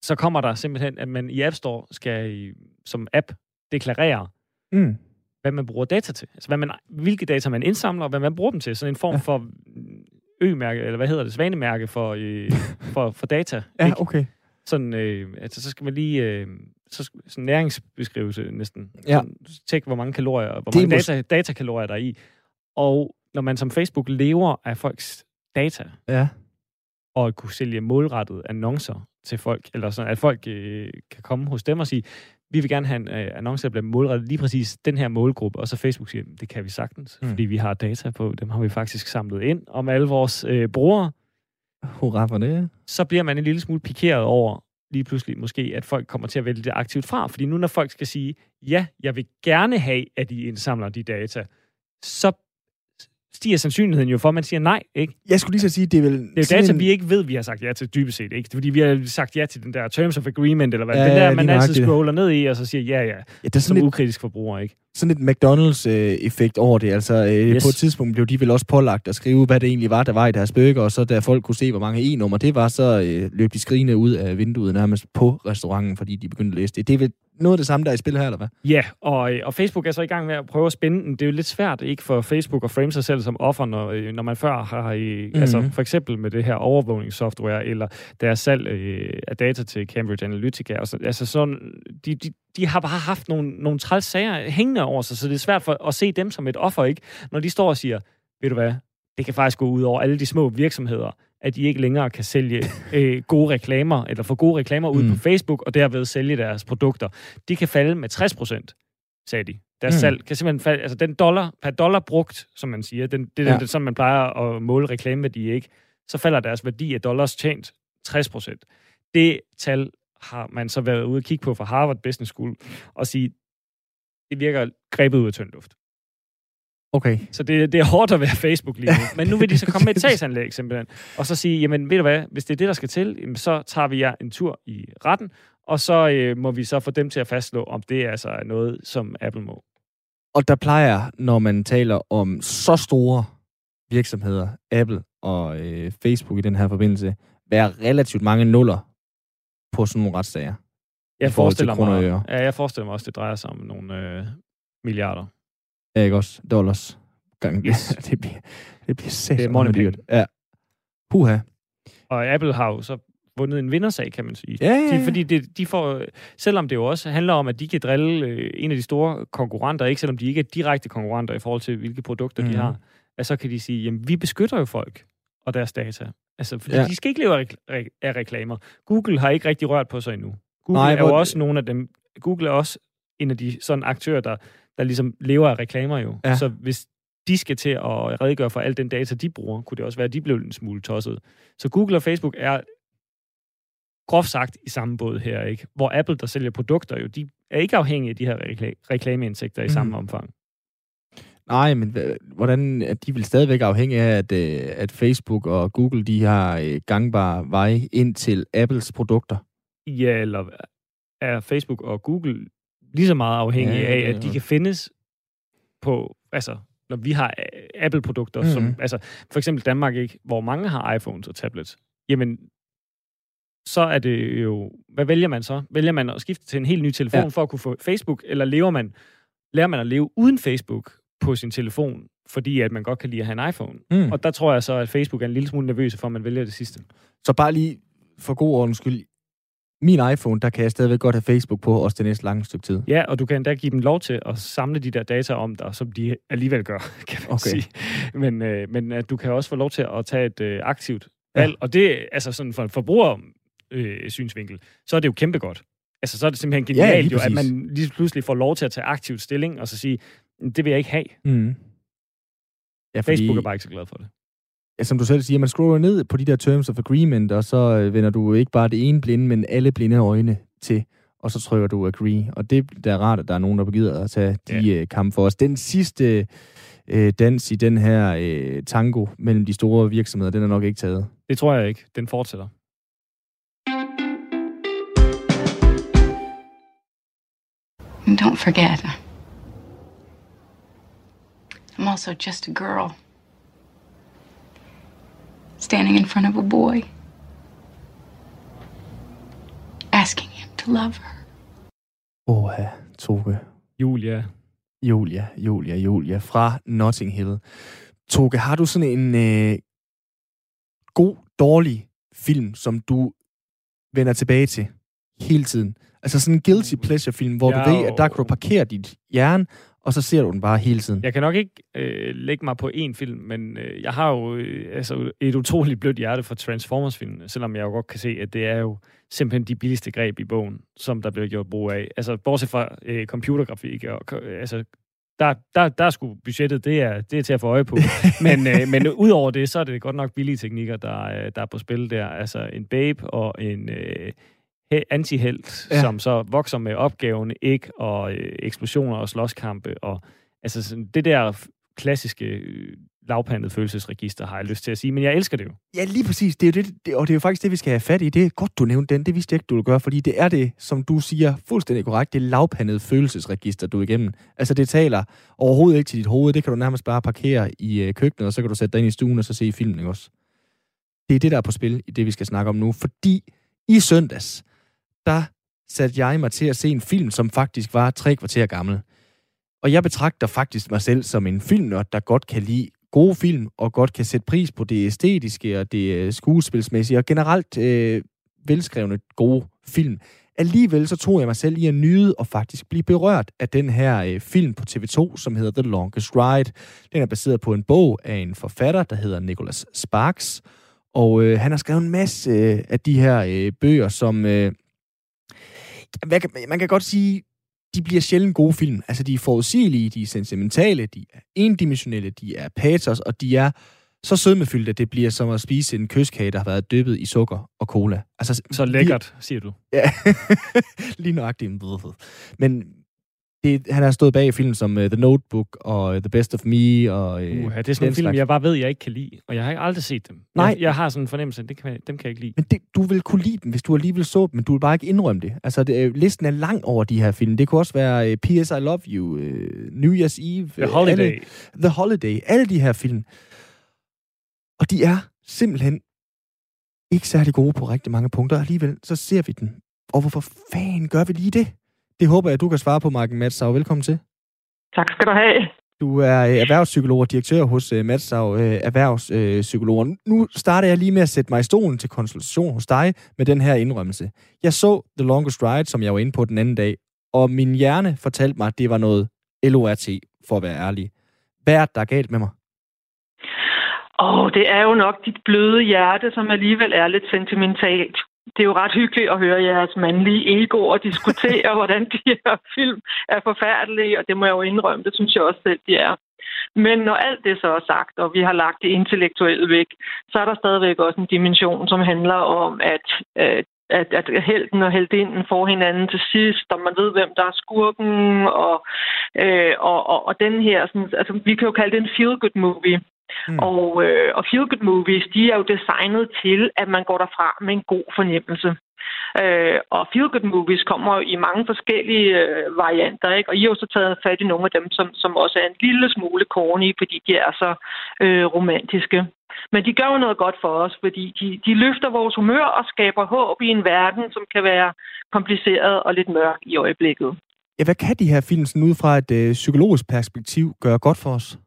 så kommer der simpelthen, at man i App Store skal øh, som app deklarere, Mm. hvad man bruger data til. Altså, hvad man, hvilke data man indsamler, og hvad man bruger dem til. Sådan en form Ja. for mm, ø-mærke, eller hvad hedder det, svanemærke for, øh, for, for data. Ja, ikke? okay. Sådan, øh, altså, så skal man lige... Øh, så, sådan næringsbeskrivelse næsten. Ja. Sådan, tjek, hvor mange kalorier, hvor mange data, datakalorier der er i. Og når man som Facebook lever af folks data, Ja. og at kunne sælge målrettet annoncer til folk, eller sådan, at folk øh, kan komme hos dem og sige, vi vil gerne have en øh, annonce, der bliver målrettet lige præcis den her målgruppe, og så Facebook siger, det kan vi sagtens, Mm. fordi vi har data på, dem har vi faktisk samlet ind om alle vores øh, brugere, Hurra for det. så bliver man en lille smule pikeret over lige pludselig måske, at folk kommer til at vælge det aktivt fra. Fordi nu når folk skal sige, ja, jeg vil gerne have, at I indsamler de data, så stiger sandsynligheden jo for, at man siger nej, ikke? Jeg skulle lige så sige, det er vel... Det er jo data, en... vi ikke ved, vi har sagt ja til dybest set, ikke? Fordi vi har sagt ja til den der Terms of Agreement, eller hvad. Ja, den der, man altid scroller ned i, og så siger ja, ja, ja det er sådan som lidt, ukritisk forbruger, ikke? Sådan et McDonald's-effekt over det. Altså, øh, yes. på et tidspunkt blev de vel også pålagt at skrive, hvad det egentlig var, der var i deres bøger, og så da folk kunne se, hvor mange e-nummer det var, så øh, løb de skrigende ud af vinduet nærmest på restauranten, fordi de begyndte at læse det. Det er vel noget af det samme, der er i spil her, eller hvad? Ja, og, og Facebook er så i gang med at prøve at spænde den. Det er jo lidt svært ikke for Facebook at frame sig selv som offer, når, øh, når man før har... Mm-hmm. Altså for eksempel med det her overvågningssoftware, eller deres salg øh, af data til Cambridge Analytica. Og så, altså sådan, de, de, de har bare haft nogle, nogle træls sager hængende over sig, så det er svært for at se dem som et offer, ikke? Når de står og siger, ved du hvad, det kan faktisk gå ud over alle de små virksomheder, at de ikke længere kan sælge øh, gode reklamer, eller få gode reklamer ud mm. på Facebook, og derved sælge deres produkter. De kan falde med 60 procent, sagde de. Deres mm. salg kan simpelthen falde, altså den dollar, per dollar brugt, som man siger, den, det er ja. den, som man plejer at måle reklameværdi, ikke? Så falder deres værdi af dollars tjent 60 procent. Det tal har man så været ude og kigge på fra Harvard Business School, og sige, det virker grebet ud af tynd luft. Okay. Så det, det er hårdt at være Facebook lige nu. Men nu vil de så komme med et sagsanlæg simpelthen, og så sige, jamen ved du hvad, hvis det er det, der skal til, så tager vi jer en tur i retten, og så øh, må vi så få dem til at fastslå, om det altså er noget, som Apple må. Og der plejer, når man taler om så store virksomheder, Apple og øh, Facebook i den her forbindelse, være relativt mange nuller på sådan nogle retssager. Jeg forestiller, mig, ja, jeg forestiller mig også, det drejer sig om nogle øh, milliarder. Ja, ikke også? Dollars. Gang. Yes. det bliver, det bliver sæt det er money dyrt. Ja. Puha. Og Apple har jo så vundet en vindersag, kan man sige. Ja, ja, ja. De, fordi det, de får, selvom det jo også handler om, at de kan drille øh, en af de store konkurrenter, ikke selvom de ikke er direkte konkurrenter i forhold til, hvilke produkter mm. de mhm. har, at så kan de sige, jamen vi beskytter jo folk og deres data. Altså, fordi ja. de skal ikke leve af, re- af reklamer. Google har ikke rigtig rørt på sig endnu. Google Nej, er jo også nogle af dem. Google er også en af de sådan aktører, der der ligesom lever af reklamer jo. Ja. Så hvis de skal til at redegøre for al den data, de bruger, kunne det også være, at de blev en smule tosset. Så Google og Facebook er groft sagt i samme båd her, ikke? Hvor Apple, der sælger produkter jo, de er ikke afhængige af de her rekla- reklameindtægter i mm. samme omfang. Nej, men hvordan er de vil stadigvæk afhængige af, at, øh, at Facebook og Google, de har øh, gangbar vej ind til Apples produkter? Ja, eller er Facebook og Google lige så meget afhængige ja, af, at de kan findes på, altså, når vi har Apple-produkter, mm-hmm. som, altså, for eksempel Danmark, ikke, hvor mange har iPhones og tablets, jamen, så er det jo, hvad vælger man så? Vælger man at skifte til en helt ny telefon ja. for at kunne få Facebook, eller lever man, lærer man at leve uden Facebook på sin telefon, fordi at man godt kan lide at have en iPhone? Mm. Og der tror jeg så, at Facebook er en lille smule nervøs for, at man vælger det sidste. Så bare lige for god ordens skyld, min iPhone, der kan jeg stadigvæk godt have Facebook på, også det næste lange stykke tid. Ja, og du kan endda give dem lov til at samle de der data om dig, som de alligevel gør, kan man okay. sige. Men, øh, men at du kan også få lov til at tage et øh, aktivt valg, ja. og det altså sådan for en forbruger øh, synsvinkel, så er det jo kæmpe godt. Altså, så er det simpelthen genialt ja, jo, at man lige pludselig får lov til at tage aktivt stilling, og så sige, det vil jeg ikke have. Mm. Ja, fordi... Facebook er bare ikke så glad for det ja, som du selv siger, man scroller ned på de der terms of agreement, og så øh, vender du ikke bare det ene blinde, men alle blinde øjne til, og så trykker du agree. Og det der er rart, at der er nogen, der begider at tage de ja. øh, kampe for os. Den sidste øh, dans i den her øh, tango mellem de store virksomheder, den er nok ikke taget. Det tror jeg ikke. Den fortsætter. Don't forget, I'm also just a girl. Standing in front of a boy, asking him to love her. Åh, Toge. Julia. Julia, Julia, Julia fra Notting Hill. Toge, har du sådan en øh, god, dårlig film, som du vender tilbage til hele tiden? Altså sådan en guilty pleasure film, hvor ja, du ved, at der kan du parkere dit hjerne, og så ser du den bare hele tiden. Jeg kan nok ikke øh, lægge mig på én film, men øh, jeg har jo øh, altså, et utroligt blødt hjerte for Transformers-filmen, selvom jeg jo godt kan se, at det er jo simpelthen de billigste greb i bogen, som der bliver gjort brug af. Altså, bortset fra øh, computergrafik, og, altså, der, der, der er sgu budgettet, det er, det er til at få øje på. men, øh, men udover det, så er det godt nok billige teknikker, der, der er på spil der. Altså en babe og en, øh, antihelt, ja. som så vokser med opgaven, ikke og øh, eksplosioner og slåskampe og altså sådan, det der klassiske øh, lavpandet følelsesregister, har jeg lyst til at sige. Men jeg elsker det jo. Ja, lige præcis. Det er jo det, det, og det er jo faktisk det, vi skal have fat i. Det er godt, du nævnte den. Det vidste jeg ikke, du ville gøre, fordi det er det, som du siger fuldstændig korrekt, det lavpandet følelsesregister, du er igennem. Altså, det taler overhovedet ikke til dit hoved. Det kan du nærmest bare parkere i øh, køkkenet, og så kan du sætte dig ind i stuen og så se filmen, ikke også? Det er det, der er på spil i det, vi skal snakke om nu. Fordi i søndags, der satte jeg mig til at se en film, som faktisk var tre kvarter gammel. Og jeg betragter faktisk mig selv som en filmnørd, der godt kan lide gode film, og godt kan sætte pris på det æstetiske og det øh, skuespilsmæssige, og generelt øh, velskrevne gode film. Alligevel så tog jeg mig selv i at nyde og faktisk blive berørt af den her øh, film på TV2, som hedder The Longest Ride. Den er baseret på en bog af en forfatter, der hedder Nicholas Sparks, og øh, han har skrevet en masse øh, af de her øh, bøger, som... Øh, man, kan, man kan godt sige, de bliver sjældent gode film. Altså, de er forudsigelige, de er sentimentale, de er endimensionelle, de er patos, og de er så sødmefyldte, at det bliver som at spise en kyskage, der har været dyppet i sukker og cola. Altså, så lækkert, siger du. Ja, lige nøjagtigt. Men det, han har stået bag film som uh, The Notebook og uh, The Best of Me. Og, uh, uh, det er sådan en film, slags. jeg bare ved, jeg ikke kan lide. Og jeg har aldrig set dem. Nej. Jeg, jeg har sådan en fornemmelse, at det kan, dem kan jeg ikke lide. Men det, du vil kunne lide dem, hvis du alligevel så dem, men du vil bare ikke indrømme det. Altså, det, listen er lang over de her film. Det kunne også være uh, P.S. I Love You, uh, New Year's Eve. The Holiday. Alle, The Holiday. Alle de her film. Og de er simpelthen ikke særlig gode på rigtig mange punkter. Alligevel så ser vi den. Og hvorfor fanden gør vi lige det? Det håber jeg, du kan svare på, Marken Matsau. Velkommen til. Tak skal du have. Du er øh, erhvervspsykolog og direktør hos uh, Matsau uh, Erhvervspsykologer. Nu starter jeg lige med at sætte mig i stolen til konsultation hos dig med den her indrømmelse. Jeg så The Longest Ride, som jeg var inde på den anden dag, og min hjerne fortalte mig, at det var noget LORT, for at være ærlig. Hvad er der galt med mig? Åh, oh, det er jo nok dit bløde hjerte, som alligevel er lidt sentimentalt det er jo ret hyggeligt at høre jeres mandlige egoer diskutere, hvordan de her film er forfærdelige, og det må jeg jo indrømme, det synes jeg også selv, de er. Men når alt det så er sagt, og vi har lagt det intellektuelle væk, så er der stadigvæk også en dimension, som handler om, at, at, at helten og heldinden får hinanden til sidst, og man ved, hvem der er skurken, og, øh, og, og, og den her, sådan, altså vi kan jo kalde det en feel-good movie. Mm. Og, øh, og feel-good movies, de er jo designet til, at man går derfra med en god fornemmelse. Øh, og feel-good movies kommer i mange forskellige øh, varianter, ikke? og I har jo så taget fat i nogle af dem, som, som også er en lille smule corny, fordi de er så øh, romantiske. Men de gør jo noget godt for os, fordi de, de løfter vores humør og skaber håb i en verden, som kan være kompliceret og lidt mørk i øjeblikket. Ja, hvad kan de her film sådan ud fra et øh, psykologisk perspektiv gøre godt for os?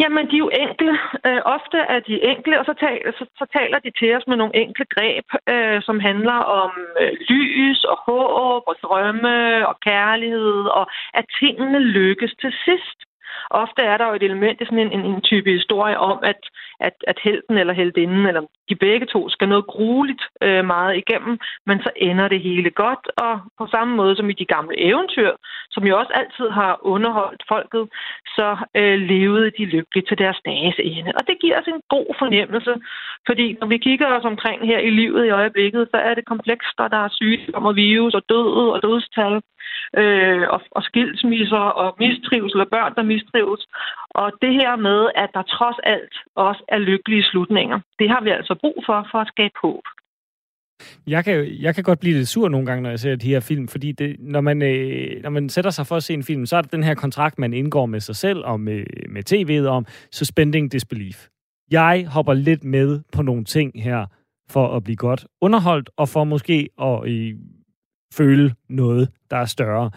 Jamen, de er jo enkle. Øh, ofte er de enkle, og så taler, så, så taler de til os med nogle enkle greb, øh, som handler om øh, lys og håb og drømme og kærlighed, og at tingene lykkes til sidst. Ofte er der jo et element i sådan en, en, en type historie om, at, at, at helten eller heldinden, eller de begge to, skal noget grueligt øh, meget igennem, men så ender det hele godt, og på samme måde som i de gamle eventyr, som jo også altid har underholdt folket, så øh, levede de lykkeligt til deres dages ende. Og det giver os en god fornemmelse, fordi når vi kigger os omkring her i livet i øjeblikket, så er det komplekst, og der er sygdom og virus og død og dødstal øh, og, og skilsmisser og mistrivsel og børn, der mistrives. Og det her med, at der trods alt også er lykkelige slutninger, det har vi altså brug for, for at skabe håb. Jeg kan, jeg kan godt blive lidt sur nogle gange, når jeg ser de her film, fordi det, når, man, øh, når man sætter sig for at se en film, så er det den her kontrakt, man indgår med sig selv og med, med tv'et om suspending disbelief. Jeg hopper lidt med på nogle ting her, for at blive godt underholdt, og for måske at øh, føle noget, der er større.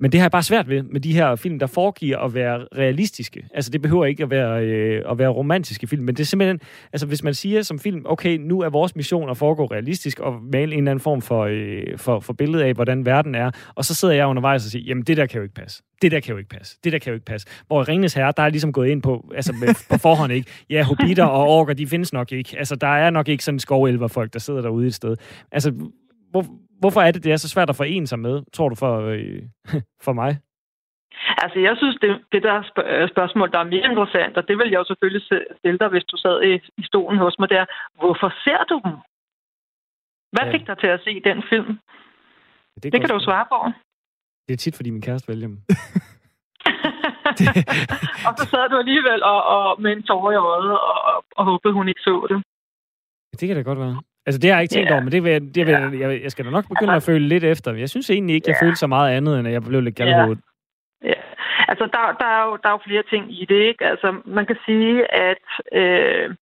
Men det har jeg bare svært ved, med de her film, der foregiver at være realistiske. Altså, det behøver ikke at være, øh, at være romantiske film, men det er simpelthen, altså hvis man siger som film, okay, nu er vores mission at foregå realistisk og male en eller anden form for, øh, for, for billede af, hvordan verden er, og så sidder jeg undervejs og siger, jamen det der kan jo ikke passe. Det der kan jo ikke passe. Det der kan jo ikke passe. Hvor Ringens Herre, der er ligesom gået ind på, altså med, på forhånd ikke, ja, hobitter og orker, de findes nok ikke. Altså, der er nok ikke sådan skovelver folk, der sidder derude et sted. Altså, hvor, hvorfor er det, det er så svært at forene sig med, tror du, for, øh, for mig? Altså, jeg synes, det, det der øh, spørgsmål, der er mere interessant, og det vil jeg jo selvfølgelig stille dig, hvis du sad i, i stolen hos mig der. Hvorfor ser du dem? Hvad ja. fik dig til at se den film? Det, det kan du jo svare på. Det er tit, fordi min kæreste vælger dem. og så sad du alligevel og, og med en tårer i øjet og, og, og håbede, hun ikke så det. Det kan da godt være. Altså, det har jeg ikke tænkt yeah. over, men det vil, jeg, det vil, yeah. jeg, jeg skal da nok begynde altså, at føle lidt efter. Jeg synes egentlig ikke, jeg yeah. følte så meget andet, end at jeg blev lidt galhovedet. Ja. ja. Altså, der, der, er jo, der er jo flere ting i det, ikke? Altså, man kan sige, at øh,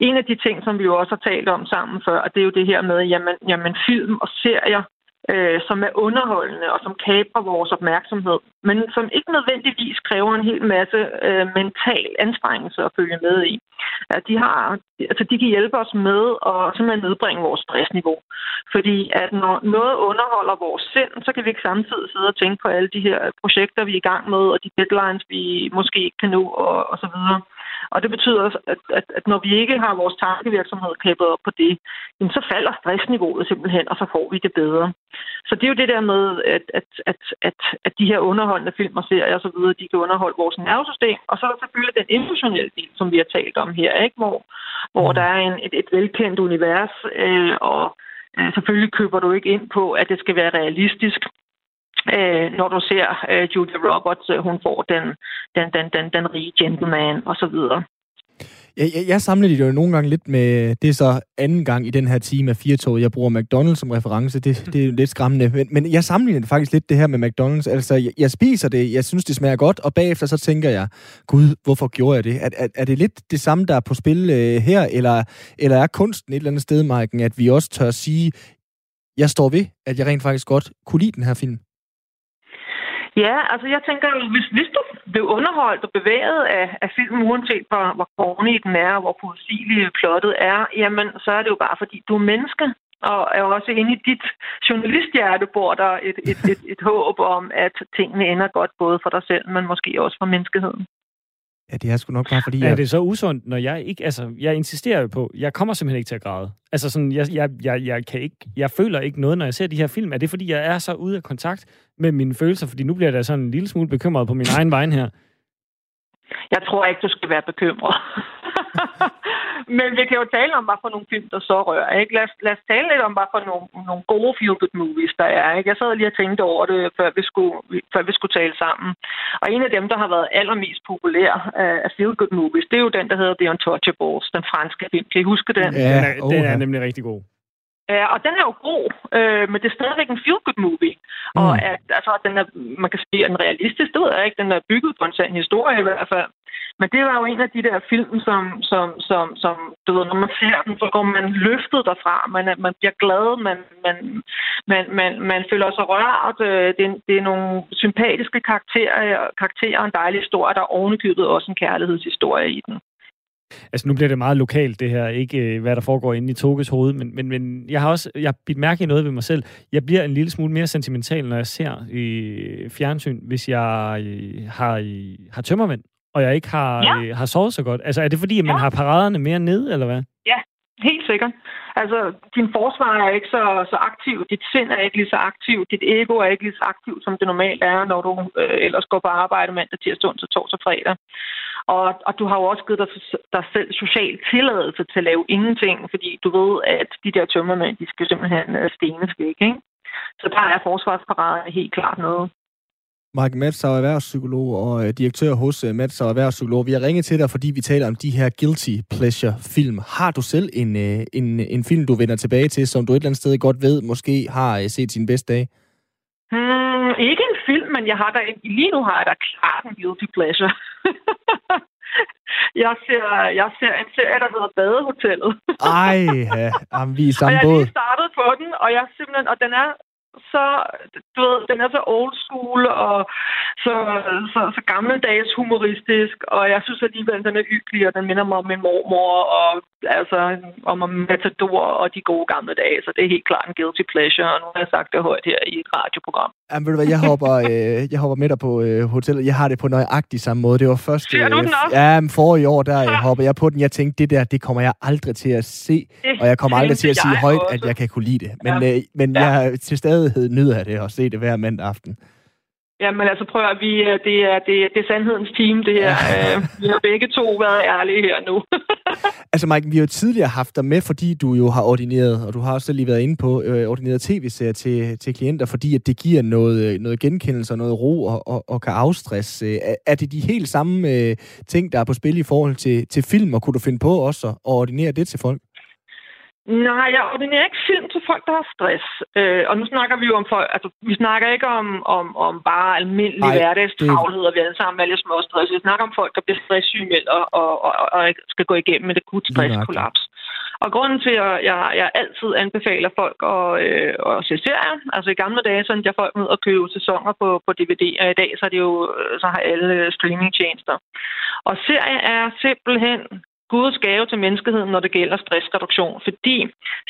en af de ting, som vi jo også har talt om sammen før, det er jo det her med, jamen, jamen film og serier øh, som er underholdende og som kaprer vores opmærksomhed, men som ikke nødvendigvis kræver en hel masse øh, mental anstrengelse at følge med i. Ja, de, har, altså de kan hjælpe os med at simpelthen nedbringe vores stressniveau. Fordi at når noget underholder vores sind, så kan vi ikke samtidig sidde og tænke på alle de her projekter, vi er i gang med, og de deadlines, vi måske ikke kan nå, og, og så videre. Og det betyder, at, at, at når vi ikke har vores tankevirksomhed kablet op på det, jamen så falder stressniveauet simpelthen, og så får vi det bedre. Så det er jo det der med, at, at, at, at, at de her underholdende film og serier osv., de kan underholde vores nervesystem. Og så er der selvfølgelig den emotionelle del, som vi har talt om her, ikke? Hvor, hvor der er en, et, et velkendt univers, øh, og øh, selvfølgelig køber du ikke ind på, at det skal være realistisk øh, når du ser øh, Julia Roberts, øh, hun får den, den, den, den, den rige gentleman og så videre. Jeg, jeg, jeg samler det jo nogle gange lidt med, det er så anden gang i den her time af Firtoget, jeg bruger McDonald's som reference, det, det er lidt skræmmende, men, men jeg sammenligner det faktisk lidt det her med McDonald's, altså jeg, jeg spiser det, jeg synes det smager godt, og bagefter så tænker jeg, gud, hvorfor gjorde jeg det? Er, er, er det lidt det samme, der er på spil øh, her, eller, eller er kunsten et eller andet sted, Marken, at vi også tør sige, jeg står ved, at jeg rent faktisk godt kunne lide den her film? Ja, altså jeg tænker, hvis, hvis du blev underholdt og bevæget af, af filmen, uanset hvor, hvor corny den er, og hvor forudsigeligt plottet er, jamen så er det jo bare fordi, du er menneske. Og er også inde i dit journalisthjerte bor der et, et, et, et håb om, at tingene ender godt både for dig selv, men måske også for menneskeheden. Ja, det er sgu nok bare fordi... Jeg... Er det så usundt, når jeg ikke... Altså, jeg insisterer jo på, jeg kommer simpelthen ikke til at græde. Altså sådan, jeg, jeg, jeg, jeg, kan ikke, jeg føler ikke noget, når jeg ser de her film. Er det, fordi jeg er så ude af kontakt med mine følelser? Fordi nu bliver jeg da sådan en lille smule bekymret på min egen vej her. Jeg tror ikke, du skal være bekymret. Men vi kan jo tale om, hvad for nogle film, der så rører. Ikke? Lad, os, lad os tale lidt om, hvad for nogle, nogle gode feel-good movies, der er. Ikke? Jeg sad lige og tænkte over det, før vi, skulle, før vi skulle tale sammen. Og en af dem, der har været allermest populær af feel-good movies, det er jo den, der hedder The Untouchables, den franske film. Kan I huske den? Ja, den er, den er nemlig rigtig god. Uh, og den er jo god, uh, men det er stadigvæk en feel-good movie. Mm. Og at, altså, den er, man kan sige, at den realistisk, det ved jeg ikke, den er bygget på en sand historie i hvert fald. Men det var jo en af de der film, som, som, som, som du ved, når man ser den, så går man løftet derfra. Man, man bliver glad, man, man, man, man, man føler sig rørt. Øh, det er, det er nogle sympatiske karakterer, karakterer og en dejlig historie. Der er ovenikøbet også en kærlighedshistorie i den. Altså, nu bliver det meget lokalt, det her. Ikke øh, hvad der foregår inde i Toges hoved, men, men, men jeg har også jeg bidt mærke i noget ved mig selv. Jeg bliver en lille smule mere sentimental, når jeg ser i fjernsyn, hvis jeg øh, har, har tømmermænd og jeg ikke har, ja. øh, har sovet så godt? Altså, er det fordi, at man ja. har paraderne mere ned, eller hvad? Ja, helt sikkert. Altså, din forsvar er ikke så, så aktiv, dit sind er ikke lige så aktiv, dit ego er ikke lige så aktiv, som det normalt er, når du øh, ellers går på arbejde mandag, tirsdag, onsdag, torsdag, fredag. Og, og du har jo også givet dig, dig selv social tilladelse til at lave ingenting, fordi du ved, at de der tømmermænd, de skal simpelthen øh, stenes væk, ikke? Så der er forsvarsparaden helt klart noget. Mark Madsau, erhvervspsykolog og øh, direktør hos uh, Madsau Erhvervspsykolog. Vi har ringet til dig, fordi vi taler om de her guilty pleasure-film. Har du selv en, uh, en, en film, du vender tilbage til, som du et eller andet sted godt ved, måske har set sin bedste dag? Hmm, ikke en film, men jeg har da, lige nu har jeg da klart en guilty pleasure. jeg, ser, jeg ser en serie, der hedder Badehotellet. Ej, ja, jamen, vi er i samme båd. Og jeg lige startet på den, og jeg simpelthen, og den er så, du ved, den er så old school og så, så, så gammeldags humoristisk, og jeg synes alligevel, den er hyggelig, og den minder mig om min mormor, og altså om Matador og de gode gamle dage, så det er helt klart en guilty pleasure, og nu har jeg sagt det højt her i et radioprogram. Jamen, ved du hvad, jeg hopper, øh, jeg hopper med dig på øh, hotellet. Jeg har det på nøjagtig samme måde. Det var først... Ser du den også? Ja, forrige år, der ja. hopper jeg på den. Jeg tænkte, det der, det kommer jeg aldrig til at se, det og jeg kommer aldrig til at sige højt, også. at jeg kan kunne lide det. Men, ja. øh, men ja. jeg til stadighed nyder det og se det hver mandag aften. Jamen altså prøv at vi, øh, det er, det, det er sandhedens team, det her. Ja. Øh, vi har begge to været ærlige her nu. altså Mike, vi har jo tidligere haft dig med, fordi du jo har ordineret, og du har også lige været inde på, øh, ordineret tv-serier til, til klienter, fordi at det giver noget, øh, noget genkendelse og noget ro og, og, og kan afstresse. Øh, er det de helt samme øh, ting, der er på spil i forhold til, til film, og kunne du finde på også at ordinere det til folk? Nej, jeg ordinerer ikke film til folk, der har stress. Øh, og nu snakker vi jo om folk, altså vi snakker ikke om, om, om bare almindelig hverdagstravlhed, det... og vi alle sammen er lidt små stress. Vi snakker om folk, der bliver stresssygemeldt og, og, og, og, skal gå igennem et akut stresskollaps. Og grunden til, at jeg, jeg altid anbefaler folk at, øh, at se serier, altså i gamle dage, så jeg folk med at købe sæsoner på, på DVD, og i dag så, er det jo, så har alle streamingtjenester. Og serier er simpelthen Guds gave til menneskeheden, når det gælder stressreduktion, fordi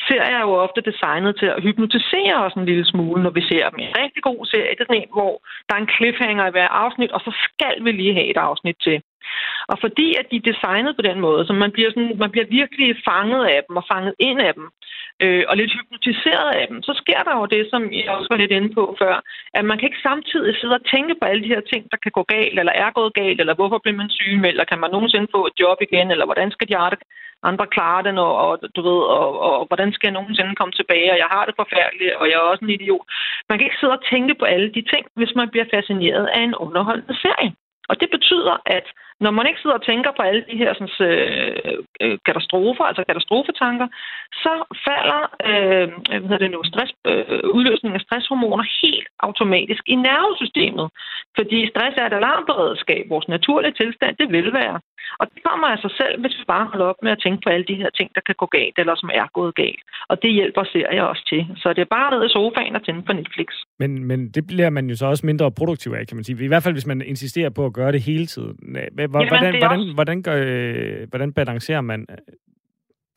serier er jo ofte designet til at hypnotisere os en lille smule, når vi ser dem. En rigtig god serie, det er sådan en, hvor der er en cliffhanger i hver afsnit, og så skal vi lige have et afsnit til. Og fordi at de er designet på den måde, så man bliver, sådan, man bliver virkelig fanget af dem og fanget ind af dem, øh, og lidt hypnotiseret af dem, så sker der jo det, som jeg også var lidt inde på før, at man kan ikke samtidig sidde og tænke på alle de her ting, der kan gå galt, eller er gået galt, eller hvorfor bliver man syg, eller kan man nogensinde få et job igen, eller hvordan skal de andre, andre klare det, og, og, du ved, og, og, og hvordan skal jeg nogensinde komme tilbage, og jeg har det forfærdeligt, og jeg er også en idiot. Man kan ikke sidde og tænke på alle de ting, hvis man bliver fascineret af en underholdende serie. Og det betyder, at når man ikke sidder og tænker på alle de her sådan, øh, øh, katastrofer, altså katastrofetanker, så falder øh, hvad hedder det nu, stress, øh, udløsningen af stresshormoner helt automatisk i nervesystemet. Fordi stress er et alarmberedskab. Vores naturlige tilstand, det vil være. Og det kommer af sig selv, hvis vi bare holder op med at tænke på alle de her ting, der kan gå galt, eller som er gået galt. Og det hjælper serier også til. Så det er bare ned i sofaen og tænde på Netflix. Men, men det bliver man jo så også mindre produktiv af, kan man sige. I hvert fald, hvis man insisterer på at gøre det hele tiden. Hvordan, Jamen, hvordan, også... hvordan, gør, øh, hvordan balancerer man øh,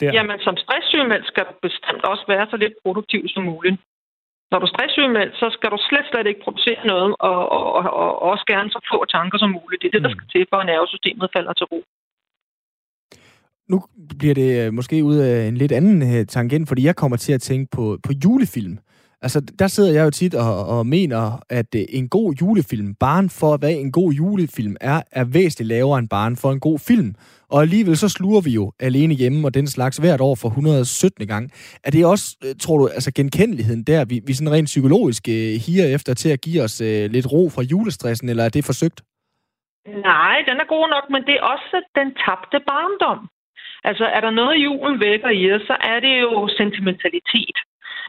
der? Jamen, som stresssygemeldt skal du bestemt også være så lidt produktiv som muligt. Når du er stresssygemeldt, så skal du slet, slet ikke producere noget, og, og, og, og også gerne så få tanker som muligt. Det er det, der mm. skal til, for at nervesystemet falder til ro. Nu bliver det øh, måske ud af en lidt anden tangent, fordi jeg kommer til at tænke på, på julefilm. Altså, der sidder jeg jo tit og, og mener, at øh, en god julefilm, barn for hvad en god julefilm er, er væsentligt lavere end barn for en god film. Og alligevel så sluger vi jo alene hjemme og den slags hvert år for 117. gang. Er det også, øh, tror du, altså genkendeligheden der, vi, vi sådan rent psykologisk øh, higer efter til at give os øh, lidt ro fra julestressen, eller er det forsøgt? Nej, den er god nok, men det er også den tabte barndom. Altså, er der noget, julen vækker i os, så er det jo sentimentalitet.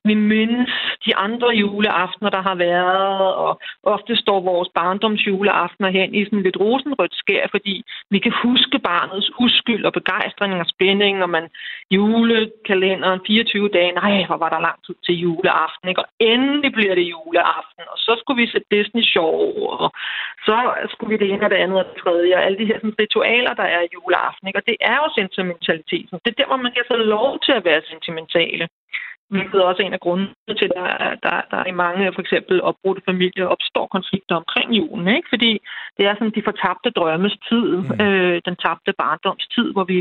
Vi mindes de andre juleaftener, der har været, og ofte står vores barndomsjuleaftener hen i sådan lidt rosenrødt skær, fordi vi kan huske barnets uskyld og begejstring og spænding, og man julekalenderen 24 dage, nej, hvor var der langt ud til juleaften, ikke? og endelig bliver det juleaften, og så skulle vi se Disney Show, og så skulle vi det ene og det andet og det tredje, og alle de her sådan, ritualer, der er i juleaften, ikke? og det er jo sentimentaliteten. Det er der, hvor man kan få lov til at være sentimentale hvilket er også en af grundene til, at der, der, der i mange for eksempel opbrudte familier opstår konflikter omkring julen. Ikke? Fordi det er sådan de fortabte drømmes tid, mm. øh, den tabte barndoms tid, hvor vi,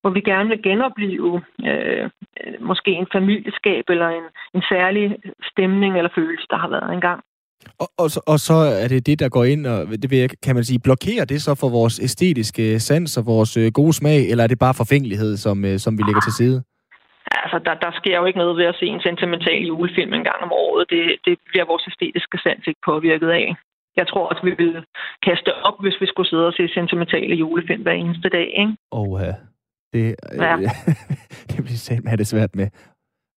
hvor vi gerne vil genopleve øh, måske en familieskab eller en, en særlig stemning eller følelse, der har været engang. Og, og, så, og så er det det, der går ind, og det vil kan man sige, blokerer det så for vores æstetiske sans og vores øh, gode smag, eller er det bare forfængelighed, som, øh, som vi lægger til side? Altså, der, der sker jo ikke noget ved at se en sentimental julefilm en gang om året. Det, det bliver vores æstetiske sans ikke påvirket af. Jeg tror også, vi vil kaste op, hvis vi skulle sidde og se sentimentale julefilm hver eneste dag, ikke? Åh, ja. Det, ja. det bliver simpelthen det svært med.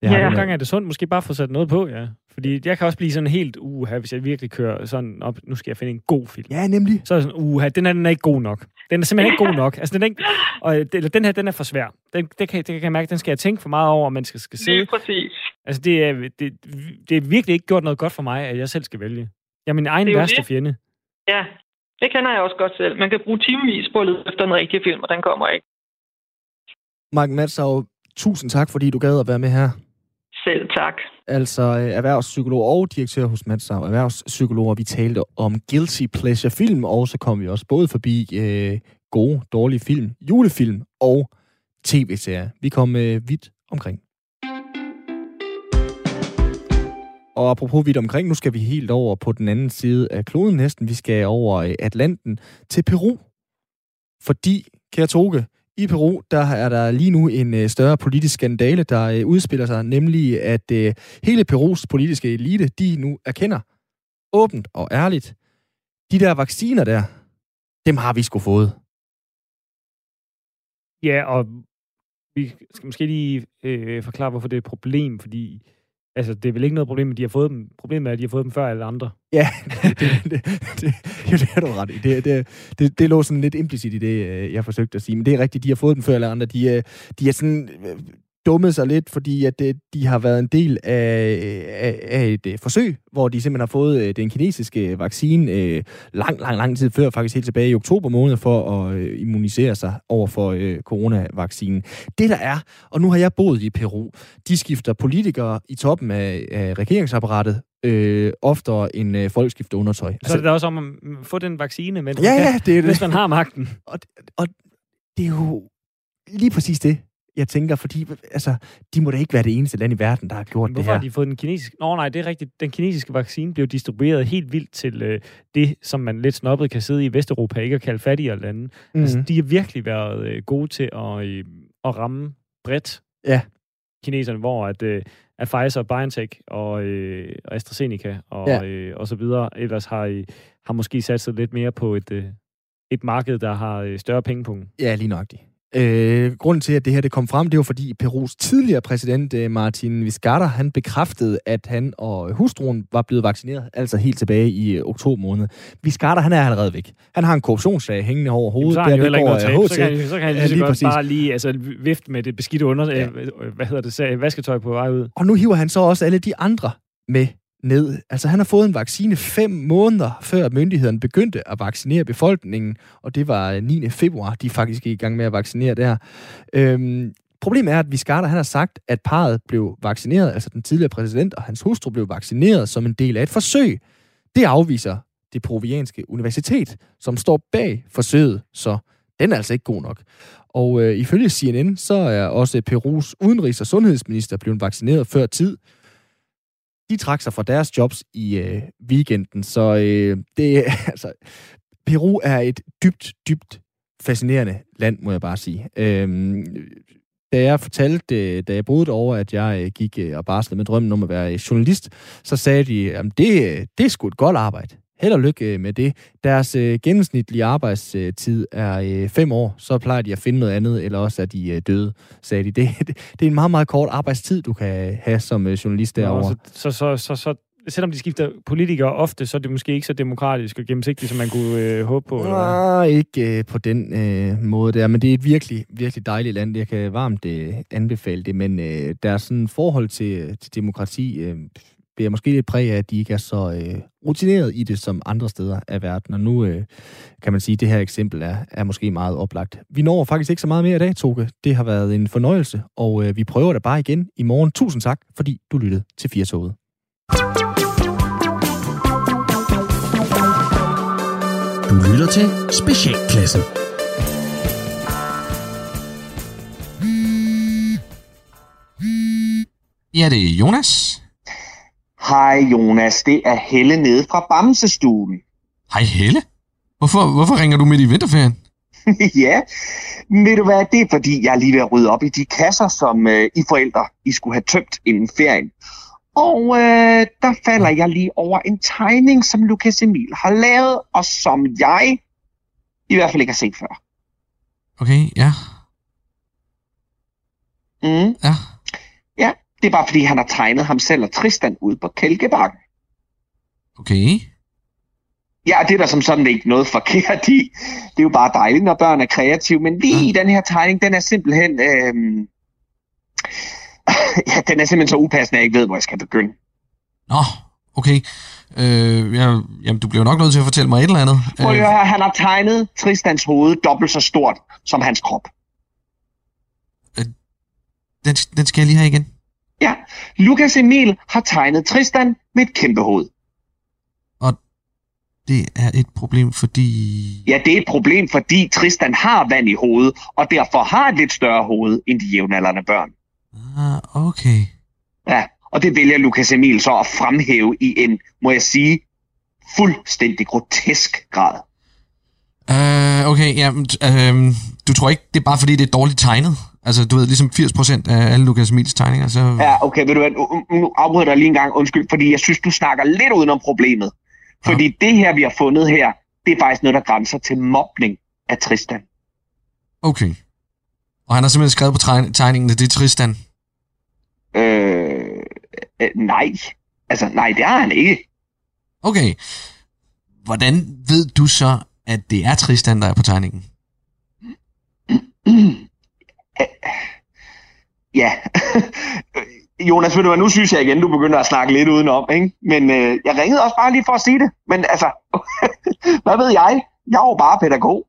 Jeg ja, nogle gange er det sundt måske bare få sat noget på, ja. Fordi jeg kan også blive sådan helt uha, hvis jeg virkelig kører sådan op, nu skal jeg finde en god film. Ja, nemlig. Så er det sådan, uha, den er, den er ikke god nok. Den er simpelthen ikke god nok. Altså, den, er ikke, og det, den her, den er for svær. Den, det, kan, det kan jeg mærke, den skal jeg tænke for meget over, om man skal, skal se. Lige præcis. Altså, det er, det, det er virkelig ikke gjort noget godt for mig, at jeg selv skal vælge. Jeg er min egen værste det. fjende. Ja, det kender jeg også godt selv. Man kan bruge timevis på at lede efter en rigtig film, og den kommer ikke. Mark Madsau, tusind tak, fordi du gad at være med her. Selv tak. Altså øh, erhvervspsykolog og direktør hos Madsau Erhvervspsykologer. Vi talte om guilty pleasure film, og så kom vi også både forbi øh, gode, dårlige film, julefilm og tv-serier. Vi kom øh, vidt omkring. Og apropos vidt omkring, nu skal vi helt over på den anden side af kloden næsten. Vi skal over øh, Atlanten til Peru. Fordi, kære Toge, i Peru, der er der lige nu en øh, større politisk skandale, der øh, udspiller sig, nemlig at øh, hele Perus politiske elite, de nu erkender åbent og ærligt, de der vacciner der, dem har vi sgu fået. Ja, og vi skal måske lige øh, forklare, hvorfor det er et problem, fordi altså, det er vel ikke noget problem, at de har fået dem. Problemet er, at de har fået dem før alle andre. Ja, det, det, det, det, det, det er du ret i. Det, det, det, det lå sådan lidt implicit i det, øh, jeg forsøgte at sige. Men det er rigtigt, de har fået dem før alle andre. De, øh, de er sådan øh, dummet sig lidt, fordi at de har været en del af, af, af et forsøg, hvor de simpelthen har fået den kinesiske vaccine øh, lang, lang, lang tid før, faktisk helt tilbage i oktober måned, for at øh, immunisere sig over for øh, coronavaccinen. Det der er, og nu har jeg boet i Peru, de skifter politikere i toppen af, af regeringsapparatet øh, oftere end øh, folk skifter undertøj. Så altså, er det også om at få den vaccine, men ja, ja, det er det. hvis man har magten. Og, og det er jo lige præcis det, jeg tænker, fordi altså, de må da ikke være det eneste land i verden, der har gjort det her. her. har de fået den kinesiske... Nå nej, det er rigtigt. Den kinesiske vaccine blev distribueret helt vildt til øh, det, som man lidt snobbet kan sidde i Vesteuropa, ikke at kalde fattigere lande. Mm-hmm. Altså, de har virkelig været øh, gode til at, øh, at ramme bredt ja. kineserne, hvor at, øh, at Pfizer, BioNTech og, øh, og AstraZeneca og, ja. øh, og så videre ellers har, øh, har måske sat sig lidt mere på et, øh, et marked, der har øh, større pengepunkt. Ja, lige nok det. Øh, grunden til, at det her det kom frem, det var fordi Perus tidligere præsident øh, Martin Vizcarra, han bekræftede, at han og hustruen var blevet vaccineret, altså helt tilbage i øh, oktober måned. Vizcarra, han er allerede væk. Han har en korruptionssag hængende over hovedet. Jamen, så, der, det går, øh, så, kan, så kan han lige, ja, lige godt bare lige altså, vifte med det beskidte under, ja. øh, hvad hedder det, vasketøj på vej ud. Og nu hiver han så også alle de andre med ned. Altså han har fået en vaccine fem måneder før myndighederne begyndte at vaccinere befolkningen, og det var øh, 9. februar, de faktisk er i gang med at vaccinere der. Øhm, Problemet er, at Viscarta han har sagt, at parret blev vaccineret, altså den tidligere præsident og hans hustru blev vaccineret som en del af et forsøg. Det afviser det provianske universitet, som står bag forsøget, så den er altså ikke god nok. Og øh, ifølge CNN, så er også Perus udenrigs- og sundhedsminister blevet vaccineret før tid, de trak sig fra deres jobs i øh, weekenden, så øh, det altså Peru er et dybt, dybt fascinerende land, må jeg bare sige. Øhm, da jeg fortalte, øh, da jeg boede over, at jeg øh, gik øh, og barslede med drømmen om at være journalist, så sagde de, at det, øh, det er sgu et godt arbejde. Held og lykke med det. Deres øh, gennemsnitlige arbejdstid er øh, fem år, så plejer de at finde noget andet, eller også er de øh, døde, sagde de. Det, det, det er en meget, meget kort arbejdstid, du kan have som øh, journalist derovre. Nå, så, så, så, så, så selvom de skifter politikere ofte, så er det måske ikke så demokratisk og gennemsigtigt, som man kunne øh, håbe på? Nej, ikke øh, på den øh, måde der, men det er et virkelig, virkelig dejligt land. Jeg kan varmt øh, anbefale det, men øh, der er sådan forhold til, til demokrati, øh, bliver måske lidt præg af, at de ikke er så øh, rutineret i det som andre steder af verden. Og nu øh, kan man sige, at det her eksempel er, er måske meget oplagt. Vi når faktisk ikke så meget mere i dag, Toge. Det har været en fornøjelse, og øh, vi prøver det bare igen i morgen. Tusind tak, fordi du lyttede til 4 toget. Du lytter til Specialklassen. Ja, det er Jonas. Hej Jonas, det er Helle nede fra Bamsestuen. Hej Helle. Hvorfor, hvorfor ringer du midt i vinterferien? ja, ved du hvad, det er fordi, jeg er lige ved at rydde op i de kasser, som øh, I forældre I skulle have tømt inden ferien. Og øh, der falder jeg lige over en tegning, som Lukas Emil har lavet, og som jeg i hvert fald ikke har set før. Okay, ja. Mm. Ja. Ja, det er bare fordi, han har tegnet ham selv og Tristan ud på Kælkebakken. Okay. Ja, det er der som sådan ikke noget forkert i. Det er jo bare dejligt, når børn er kreative. Men lige i den her tegning, den er simpelthen... Øh... ja, den er simpelthen så upassende, at jeg ikke ved, hvor jeg skal begynde. Nå, okay. Øh, ja, jamen, du bliver nok nødt til at fortælle mig et eller andet. Prøv at Øh, høre, han har tegnet Tristans hoved dobbelt så stort som hans krop. den, den skal jeg lige have igen. Ja, Lukas Emil har tegnet Tristan med et kæmpe hoved. Det er et problem, fordi... Ja, det er et problem, fordi Tristan har vand i hovedet, og derfor har et lidt større hoved end de jævnaldrende børn. Ah, okay. Ja, Og det vælger Lukas Emil så at fremhæve i en, må jeg sige, fuldstændig grotesk grad. Uh, okay, ja, uh, du tror ikke, det er bare fordi, det er dårligt tegnet? Altså, du ved, ligesom 80% af alle Lukas Emils tegninger, så... Ja, okay, ved du hvad, nu, afbryder jeg dig lige en gang, undskyld, fordi jeg synes, du snakker lidt udenom problemet. Fordi ja. det her, vi har fundet her, det er faktisk noget, der grænser til mobning af Tristan. Okay. Og han har simpelthen skrevet på tegningen, at det er Tristan? Øh, øh, nej. Altså, nej, det har han ikke. Okay. Hvordan ved du så, at det er Tristan, der er på tegningen? ja. Jonas, ved du hvad, nu synes jeg igen, du begynder at snakke lidt udenom, ikke? Men øh, jeg ringede også bare lige for at sige det. Men altså, hvad ved jeg? Jeg er jo bare pædagog.